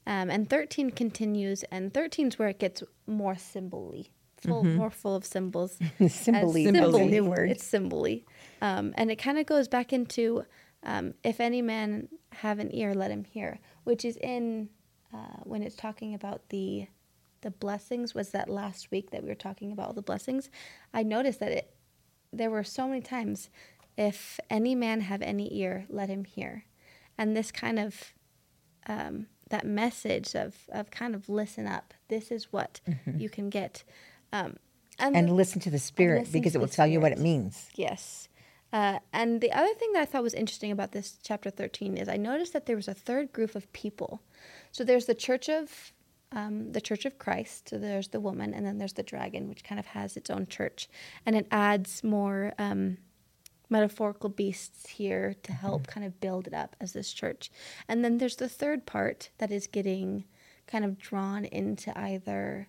um, and thirteen continues, and 13 is where it gets more symboly. Full, More full of symbols. *laughs* Symboly, As that's a new word. It's symboly. Um, and it kind of goes back into um, if any man have an ear, let him hear, which is in uh, when it's talking about the the blessings. Was that last week that we were talking about all the blessings? I noticed that it there were so many times, if any man have any ear, let him hear, and this kind of um, that message of of kind of listen up. This is what you can get. Um, Mm-hmm. and the- listen to the spirit because it will tell you what it means. Yes. Uh, and the other thing that I thought was interesting about this chapter 13 is I noticed that there was a third group of people. So there's the Church of um, the Church of Christ. So there's the woman, and then there's the dragon, which kind of has its own church, and it adds more um, metaphorical beasts here to help kind of build it up as this church. And then there's the third part that is getting kind of drawn into either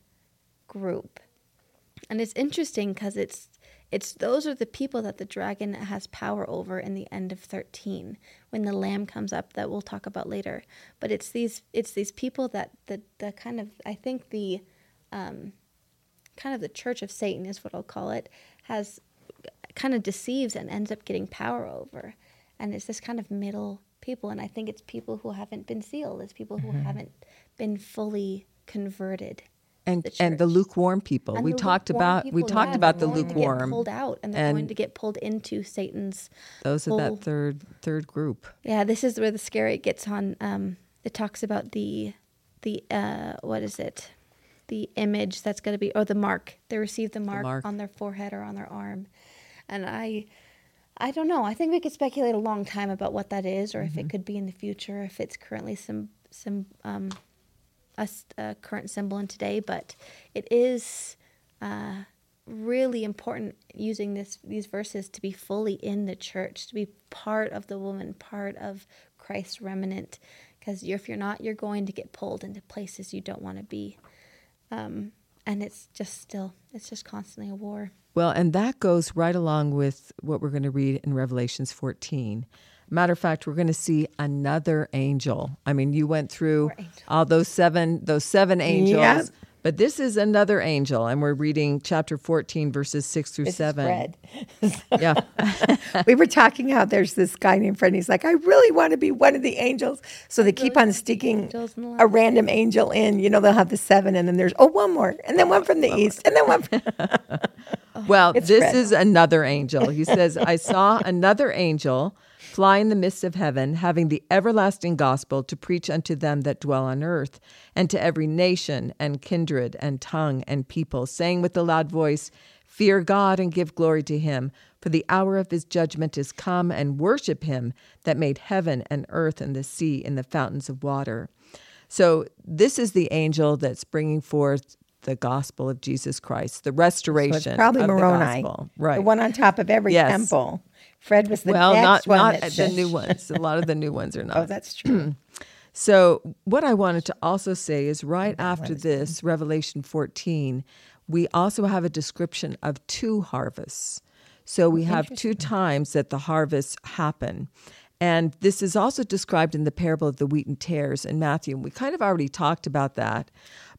group and it's interesting because it's it's those are the people that the dragon has power over in the end of 13 when the lamb comes up that we'll talk about later. But it's these it's these people that the the kind of i think the um, kind of the church of satan is what i'll call it has kind of deceives and ends up getting power over. And it's this kind of middle people and i think it's people who haven't been sealed. It's people who haven't been fully converted And the and the lukewarm people. and we the talked about we people, talked yeah, about the they're going to get lukewarm. pulled out, and they're and- going to get pulled into Satan's. Those are that third third group. Yeah, this is where the scary gets on. Um, it talks about the, the uh, what is it, the image that's going to be, or the mark. They receive the mark, mark. on their forehead or on their arm, and I, I don't know. I think we could speculate a long time about what that is, or if it could be in the future, if it's currently some some um, a, a current symbol in today, but it is uh, really important using this these verses to be fully in the church, to be part of the woman, part of Christ's remnant. Because if you're not, you're going to get pulled into places you don't want to be. Um, and it's just still, it's just constantly a war. Well, and that goes right along with what we're going to read in Revelations 14. Matter of fact, we're going to see another angel. I mean, you went through More all those seven those seven angels, Yep. but this is another angel, and we're reading chapter 14, verses six through This is seven. Fred. *laughs* Yeah, we were talking how there's this guy named Fred. And he's like, I really want to be one of the angels. So they keep on sticking angels in the a random angel in. You know, they'll have the seven, and then there's oh one more, and then one from the east, and then one. From, *laughs* *laughs* Well, It's this Fred. is another angel. He says, I saw another angel fly in the midst of heaven, having the everlasting gospel to preach unto them that dwell on earth, and to every nation and kindred and tongue and people, saying with a loud voice, Fear God and give glory to him, for the hour of his judgment is come, and worship him that made heaven and earth and the sea and the fountains of water. So, this is the angel that's bringing forth the gospel of Jesus Christ, the restoration so probably of the Moroni, gospel. right? The one on top of every Yes. temple. Fred was the well, next not one. not the new ones. A lot of the new ones are *laughs* not. Oh, that's true. *clears throat* So, what I wanted to also say is right after this, Revelation 14, we also have a description of two harvests. So, we have two times that the harvests happen. And this is also described in the parable of the wheat and tares in Matthew. We kind of already talked about that,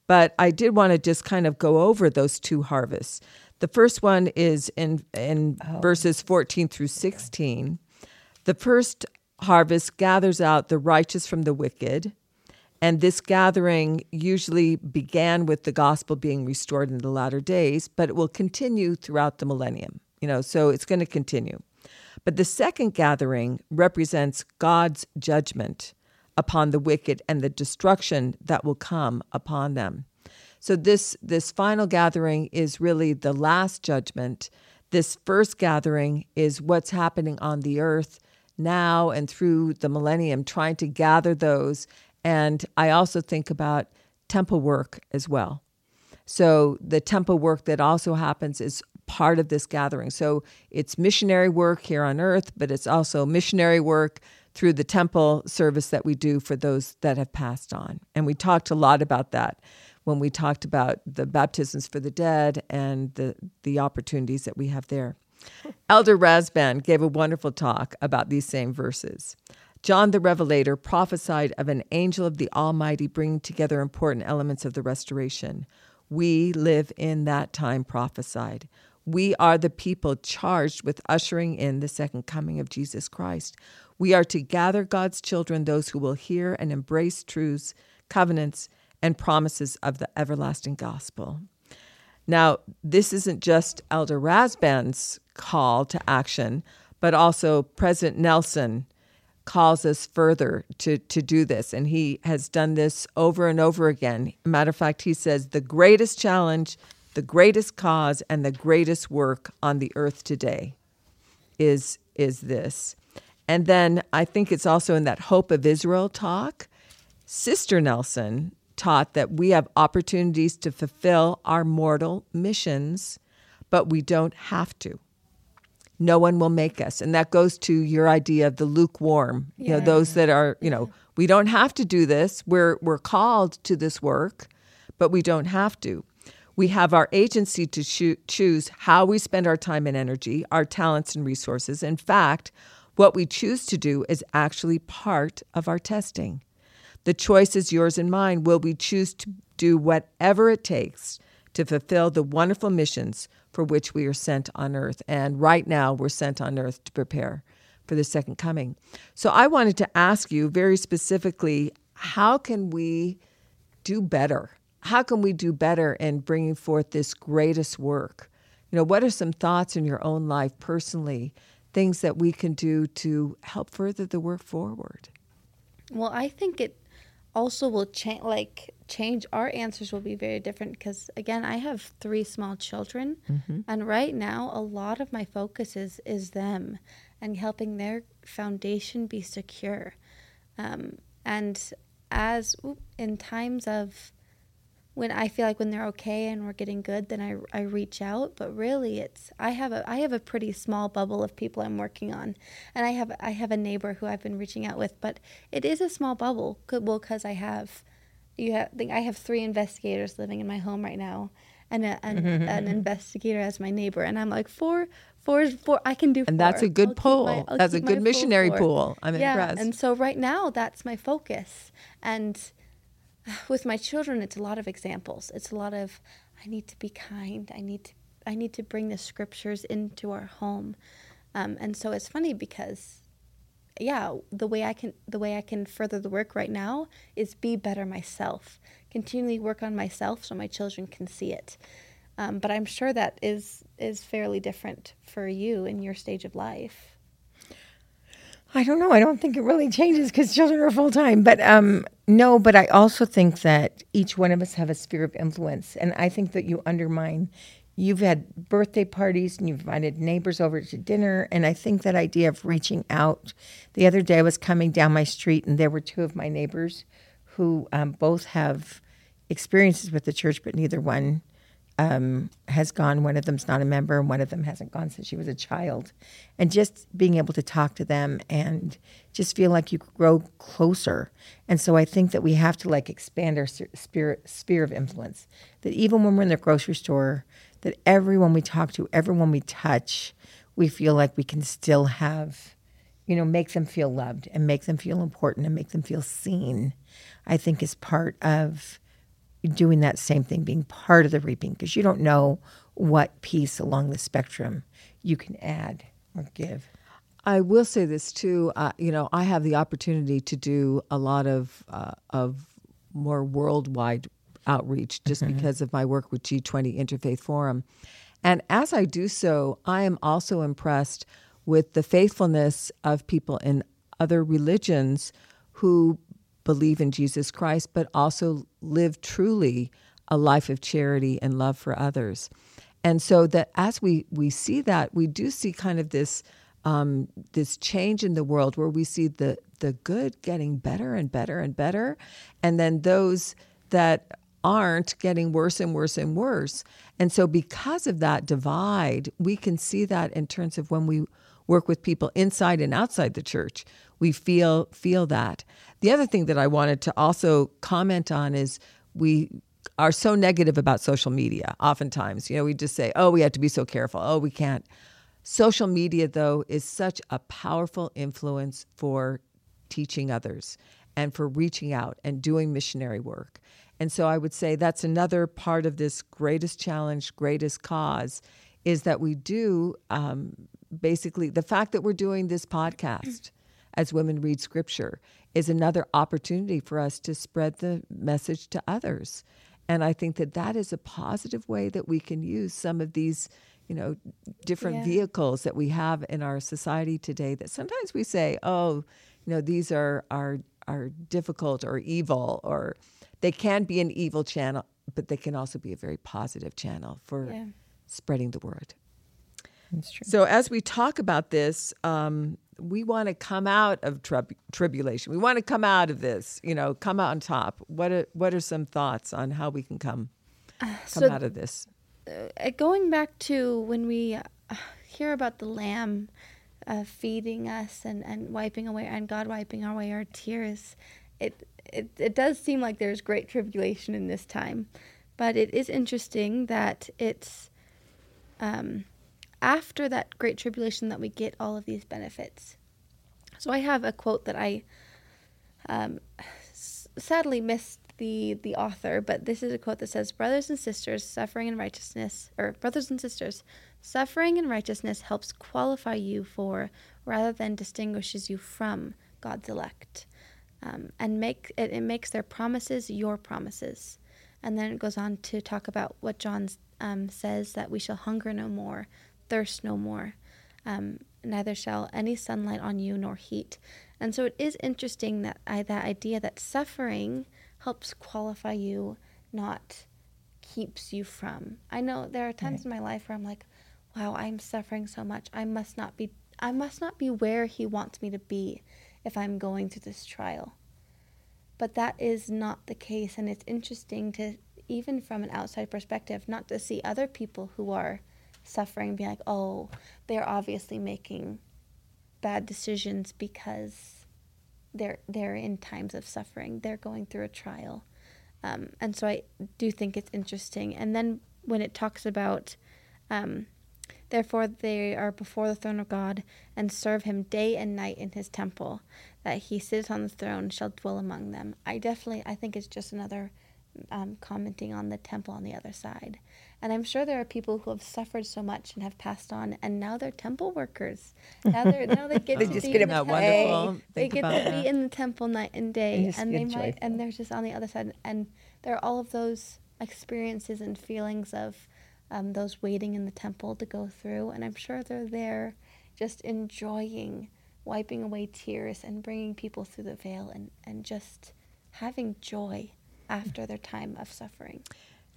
but I did want to just kind of go over those two harvests. The first one is in, in oh. verses 14 through 16. The first harvest gathers out the righteous from the wicked. And this gathering usually began with the gospel being restored in the latter days, but it will continue throughout the millennium. You know, so it's going to continue. But the second gathering represents God's judgment upon the wicked and the destruction that will come upon them. So this this final gathering is really the last judgment. This first gathering is what's happening on the earth now and through the millennium, trying to gather those. And I also think about temple work as well. So the temple work that also happens is part of this gathering. So it's missionary work here on earth, but it's also missionary work through the temple service that we do for those that have passed on. And we talked a lot about that when we talked about the baptisms for the dead and the, the opportunities that we have there. *laughs* Elder Rasband gave a wonderful talk about these same verses. John the Revelator prophesied of an angel of the Almighty bringing together important elements of the restoration. We live in that time prophesied. We are the people charged with ushering in the second coming of Jesus Christ. We are to gather God's children, those who will hear and embrace truths, covenants, and promises of the everlasting gospel. Now, this isn't just Elder Rasband's call to action, but also President Nelson calls us further to, to do this. And he has done this over and over again. Matter of fact, he says the greatest challenge, the greatest cause, and the greatest work on the earth today is, is this. And then I think it's also in that Hope of Israel talk. Sister Nelson taught that we have opportunities to fulfill our mortal missions, but we don't have to. No one will make us. And that goes to your idea of the lukewarm, you know, those that are, you know, we don't have to do this. We're we're called to this work, but we don't have to. We have our agency to choo- choose how we spend our time and energy, our talents and resources. In fact, what we choose to do is actually part of our testing. The choice is yours and mine. Will we choose to do whatever it takes to fulfill the wonderful missions for which we are sent on earth? And right now, we're sent on earth to prepare for the second coming. So I wanted to ask you very specifically how can we do better? How can we do better in bringing forth this greatest work? You know, what are some thoughts in your own life personally, things that we can do to help further the work forward? Well, I think it also will change. Like change, our answers will be very different because again, I have three small children, and right now, a lot of my focus is is them and helping their foundation be secure. Um, and as in times of when I feel like when they're okay and we're getting good, then I, I reach out. But really, it's I have a I have a pretty small bubble of people I'm working on, and I have I have a neighbor who I've been reaching out with. But it is a small bubble, well, because I have you have I have three investigators living in my home right now, and a, an, *laughs* an investigator as my neighbor, and I'm like four four is four. I can do. Four. And that's a good I'll pool. My, that's a good missionary pool. I'm yeah, impressed. And so right now, that's my focus. And *sighs* with my children, it's a lot of examples. It's a lot of I need to be kind. I need to I need to bring the scriptures into our home. Um, and so it's funny because yeah, the way I can the way I can further the work right now is be better myself. Continually work on myself so my children can see it. Um, but I'm sure that is is fairly different for you in your stage of life. I don't know. I don't think it really changes because children are full time. But um, no, but I also think that each one of us have a sphere of influence, and I think that you undermine. You've had birthday parties and you've invited neighbors over to dinner, and I think that idea of reaching out. The other day, I was coming down my street, and there were two of my neighbors who um, both have experiences with the church, but neither one um, has gone. One of them's not a member, and one of them hasn't gone since she was a child. And just being able to talk to them and just feel like you grow closer. And so I think that we have to like expand our sphere of influence. That even when we're in the grocery store, that everyone we talk to, everyone we touch, we feel like we can still have, you know, make them feel loved and make them feel important and make them feel seen. I think is part of doing that same thing, being part of the reaping, because you don't know what piece along the spectrum you can add or give. I will say this too. Uh, you know, I have the opportunity to do a lot of uh, of more worldwide outreach just mm-hmm. because of my work with G20 Interfaith Forum, and as I do so, I am also impressed with the faithfulness of people in other religions who believe in Jesus Christ, but also live truly a life of charity and love for others. And so that as we, we see that, we do see kind of this um, this change in the world where we see the the good getting better and better and better, and then those that aren't getting worse and worse and worse. And so because of that divide, we can see that in terms of when we work with people inside and outside the church. We feel feel that. The other thing that I wanted to also comment on is we are so negative about social media. Oftentimes, you know, we just say, "Oh, we have to be so careful. Oh, we can't." Social media though is such a powerful influence for teaching others and for reaching out and doing missionary work. And so I would say that's another part of this greatest challenge, greatest cause, is that we do um, basically the fact that we're doing this podcast as women read scripture is another opportunity for us to spread the message to others. And I think that that is a positive way that we can use some of these, you know, different yeah. vehicles that we have in our society today that sometimes we say, oh, you know, these are are are difficult or evil or they can be an evil channel, but they can also be a very positive channel for yeah. spreading the word. That's true. So as we talk about this, um, we want to come out of trib- tribulation. We want to come out of this, you know, come out on top. What are, what are some thoughts on how we can come uh, *sighs* come so, out of this? Uh, going back to when we uh, hear about the lamb uh, feeding us and, and wiping away and God wiping away our tears, it, it it does seem like there's great tribulation in this time, but it is interesting that it's um, after that great tribulation that we get all of these benefits. So I have a quote that I um, s- sadly missed the the author, but this is a quote that says, "Brothers and sisters, suffering and righteousness, or brothers and sisters, suffering and righteousness helps qualify you for, rather than distinguishes you from God's elect, um, and make it, it makes their promises your promises." And then it goes on to talk about what John um, says that we shall hunger no more, thirst no more, um, neither shall any sunlight on you nor heat. And so it is interesting that I, that idea that suffering helps qualify you, not keeps you from. I know there are times right. in my life where I'm like, wow, I'm suffering so much. I must not be I must not be where he wants me to be if I'm going through this trial. but that is not the case. And it's interesting to, even from an outside perspective, not to see other people who are suffering be like, oh, they're obviously making bad decisions because they're they're in times of suffering. They're going through a trial, um, and so I do think it's interesting. And then when it talks about, um, therefore they are before the throne of God and serve Him day and night in His temple, that He sits on the throne shall dwell among them. I definitely I think it's just another um, commenting on the temple on the other side. And I'm sure there are people who have suffered so much and have passed on, and now they're temple workers. *laughs* Now, they're, now they get They to just be get in the temple. Wonderful. They get to that. be in the temple night and day, just and they might, joyful. and they're just on the other side. And there are all of those experiences and feelings of um, those waiting in the temple to go through, and I'm sure they're there, just enjoying, wiping away tears, and bringing people through the veil, and and just having joy after their time of suffering.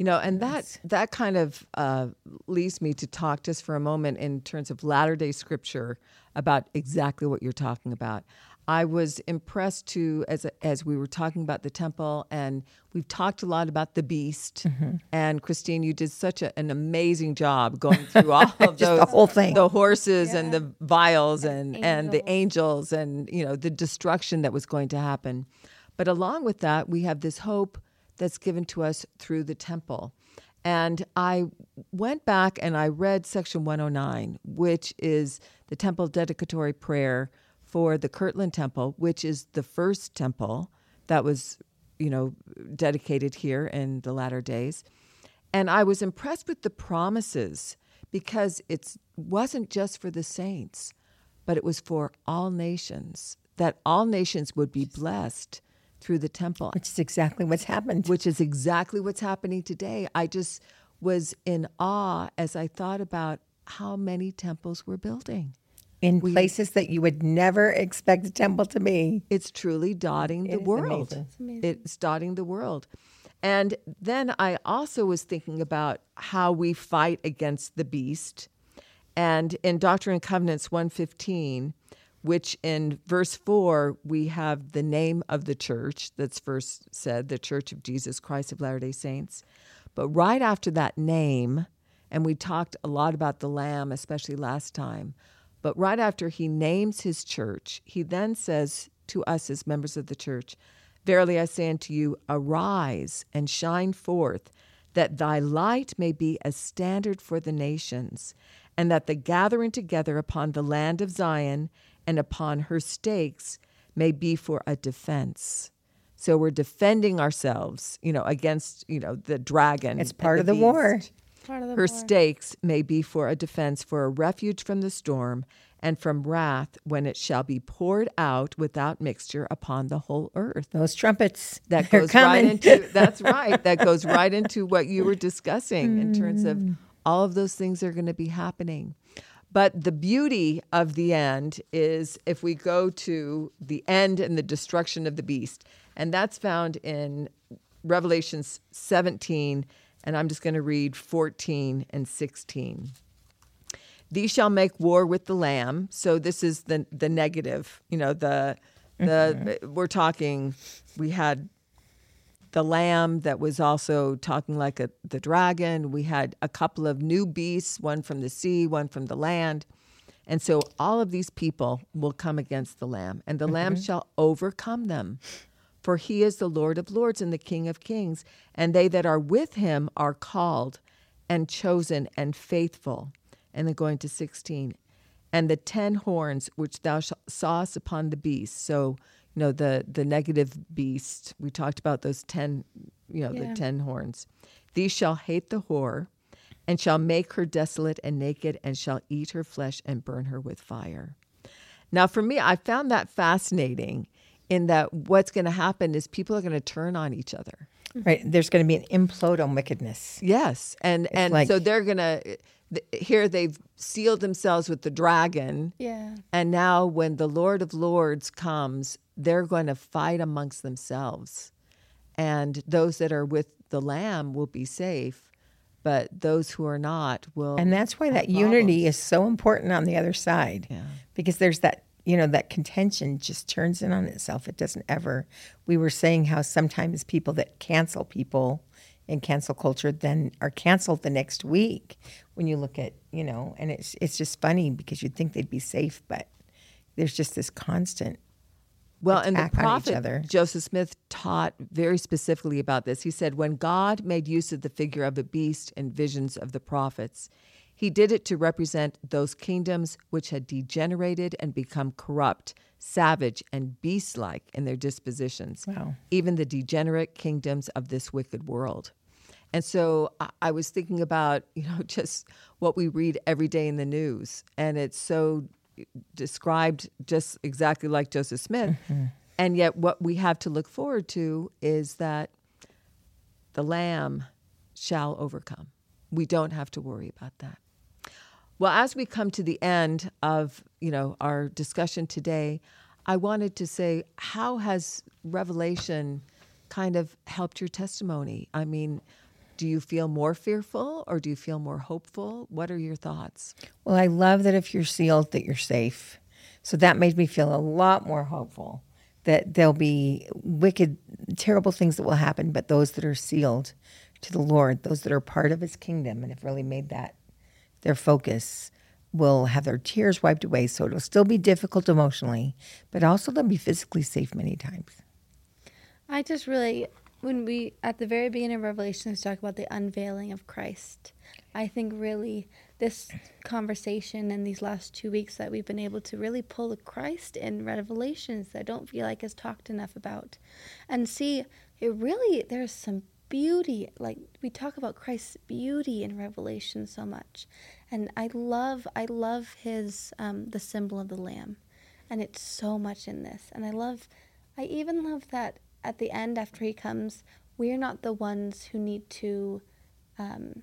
You know, and that that kind of uh, leads me to talk just for a moment in terms of latter day scripture about exactly what you're talking about. I was impressed too as as we were talking about the temple, and we've talked a lot about the beast. And Christine, you did such a, an amazing job going through all *laughs* of Just the those whole thing. the horses and the vials and and the angels and you know the destruction that was going to happen. But along with that, we have this hope that's given to us through the temple. And I went back and I read section 109, which is the temple dedicatory prayer for the Kirtland Temple, which is the first temple that was, you know, dedicated here in the latter days. And I was impressed with the promises because it wasn't just for the saints, but it was for all nations, that all nations would be blessed through the temple, Which is exactly what's happened. which is exactly what's happening today. I just was in awe as I thought about how many temples we're building. in places that you would never expect a temple to be. It's truly dotting the It is world. amazing. amazing. It's dotting the world. And then I also was thinking about how we fight against the beast. And in Doctrine and Covenants 115, which in verse 4, we have the name of the church that's first said, the Church of Jesus Christ of Latter day Saints. But right after that name, and we talked a lot about the Lamb, especially last time, but right after he names his church, he then says to us as members of the church, Verily I say unto you, arise and shine forth, that thy light may be a standard for the nations, and that the gathering together upon the land of Zion and upon her stakes may be for a defense. So we're defending ourselves, you know, against, you know, the dragon. It's part of the war. Part of the Her war. stakes may be for a defense, for a refuge from the storm, and from wrath when it shall be poured out without mixture upon the whole earth. Those trumpets That goes right coming. into that's *laughs* right. That goes right into what you were discussing in terms of mm. all of those things are going to be happening. But the beauty of the end is if we go to the end and the destruction of the beast, and that's found in Revelations 17, and I'm just going to read 14 and 16. These shall make war with the lamb. So this is the the negative. You know the the mm-hmm. we're talking. We had the lamb that was also talking like a, the dragon. We had a couple of new beasts, one from the sea, one from the land. And so all of these people will come against the lamb, and the lamb mm-hmm. shall overcome them. For he is the Lord of lords and the King of kings, and they that are with him are called and chosen and faithful. And then going to 16, and the ten horns which thou sawest upon the beast. So, you know, the, the negative beast, we talked about those 10, you know, Yeah. the 10 horns. These shall hate the whore and shall make her desolate and naked and shall eat her flesh and burn her with fire. Now, for me, I found that fascinating in that what's going to happen is people are going to turn on each other. Mm-hmm. Right. There's going to be an implode on wickedness. Yes, and and like- so they're gonna here they've sealed themselves with the dragon, Yeah. and now when the Lord of Lords comes, they're going to fight amongst themselves, and those that are with the Lamb will be safe, but those who are not will. And that's why that have unity is so important on the other side. Yeah. Because there's that you know, that contention just turns in on itself. It doesn't ever. We were saying how sometimes people that cancel people in cancel culture then are canceled the next week when you look at, you know, and it's it's just funny because you'd think they'd be safe, but there's just this constant well, and the prophet other. Joseph Smith taught very specifically about this. He said, When God made use of the figure of a beast in visions of the prophets, he did it to represent those kingdoms which had degenerated and become corrupt, savage, and beast like in their dispositions, Wow. even the degenerate kingdoms of this wicked world. And so I was thinking about, you know, *laughs* just what we read every day in the news. And it's so described just exactly like Joseph Smith. Mm-hmm. And yet, what we have to look forward to is that the Lamb shall overcome. We don't have to worry about that. Well, as we come to the end of you know our discussion today, I wanted to say, how has Revelation kind of helped your testimony? I mean, do you feel more fearful or do you feel more hopeful? What are your thoughts? Well, I love that if you're sealed, that you're safe. So that made me feel a lot more hopeful that there'll be wicked, terrible things that will happen, but those that are sealed to the Lord, those that are part of His kingdom, and have really made that their focus, will have their tears wiped away. So it'll still be difficult emotionally, but also they'll be physically safe many times. I just really, when we, at the very beginning of Revelations, talk about the unveiling of Christ, I think really this conversation and these last two weeks that we've been able to really pull the Christ in Revelations that I don't feel like is talked enough about and see it really, there's some beauty. Like we talk about Christ's beauty in Revelation so much. And I love, I love his, um, the symbol of the Lamb. And it's so much in this. And I love, I even love that at the end after he comes, we're not the ones who need to um,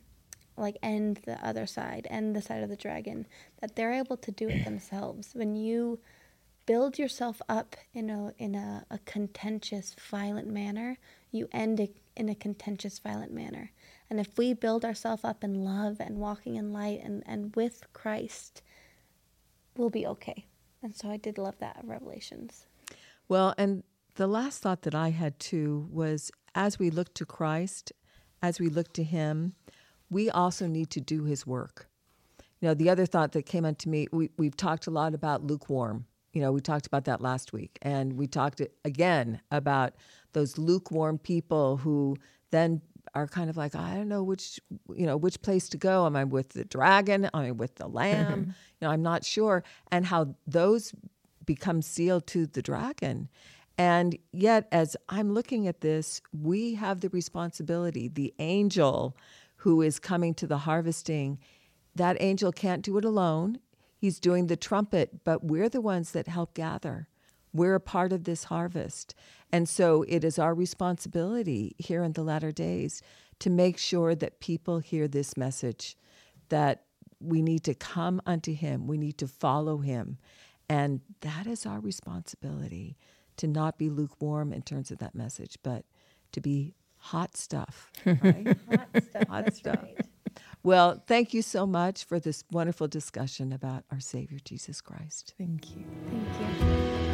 like end the other side, end the side of the dragon. That they're able to do it themselves. When you build yourself up in a in a, a contentious, violent manner, you end it in a contentious, violent manner. And if we build ourselves up in love and walking in light and, and with Christ, we'll be okay. And so I did love that Revelations. Well, and the last thought that I had too was as we look to Christ, as we look to Him, we also need to do His work. You know, the other thought that came unto me, we, we've talked a lot about lukewarm. You know, we talked about that last week. And we talked again about those lukewarm people who then are kind of like, I don't know which, you know, which place to go. Am I with the dragon? Am I with the lamb? *laughs* you know, I'm not sure. And how those become sealed to the dragon. And yet, as I'm looking at this, we have the responsibility. The angel who is coming to the harvesting, that angel can't do it alone. He's doing the trumpet, but we're the ones that help gather. We're a part of this harvest. And so it is our responsibility here in the latter days to make sure that people hear this message that we need to come unto him, we need to follow him. And that is our responsibility to not be lukewarm in terms of that message, but to be hot stuff, *laughs* right? Hot stuff. Hot stuff. Well, thank you so much for this wonderful discussion about our Savior Jesus Christ. Thank you. Thank you.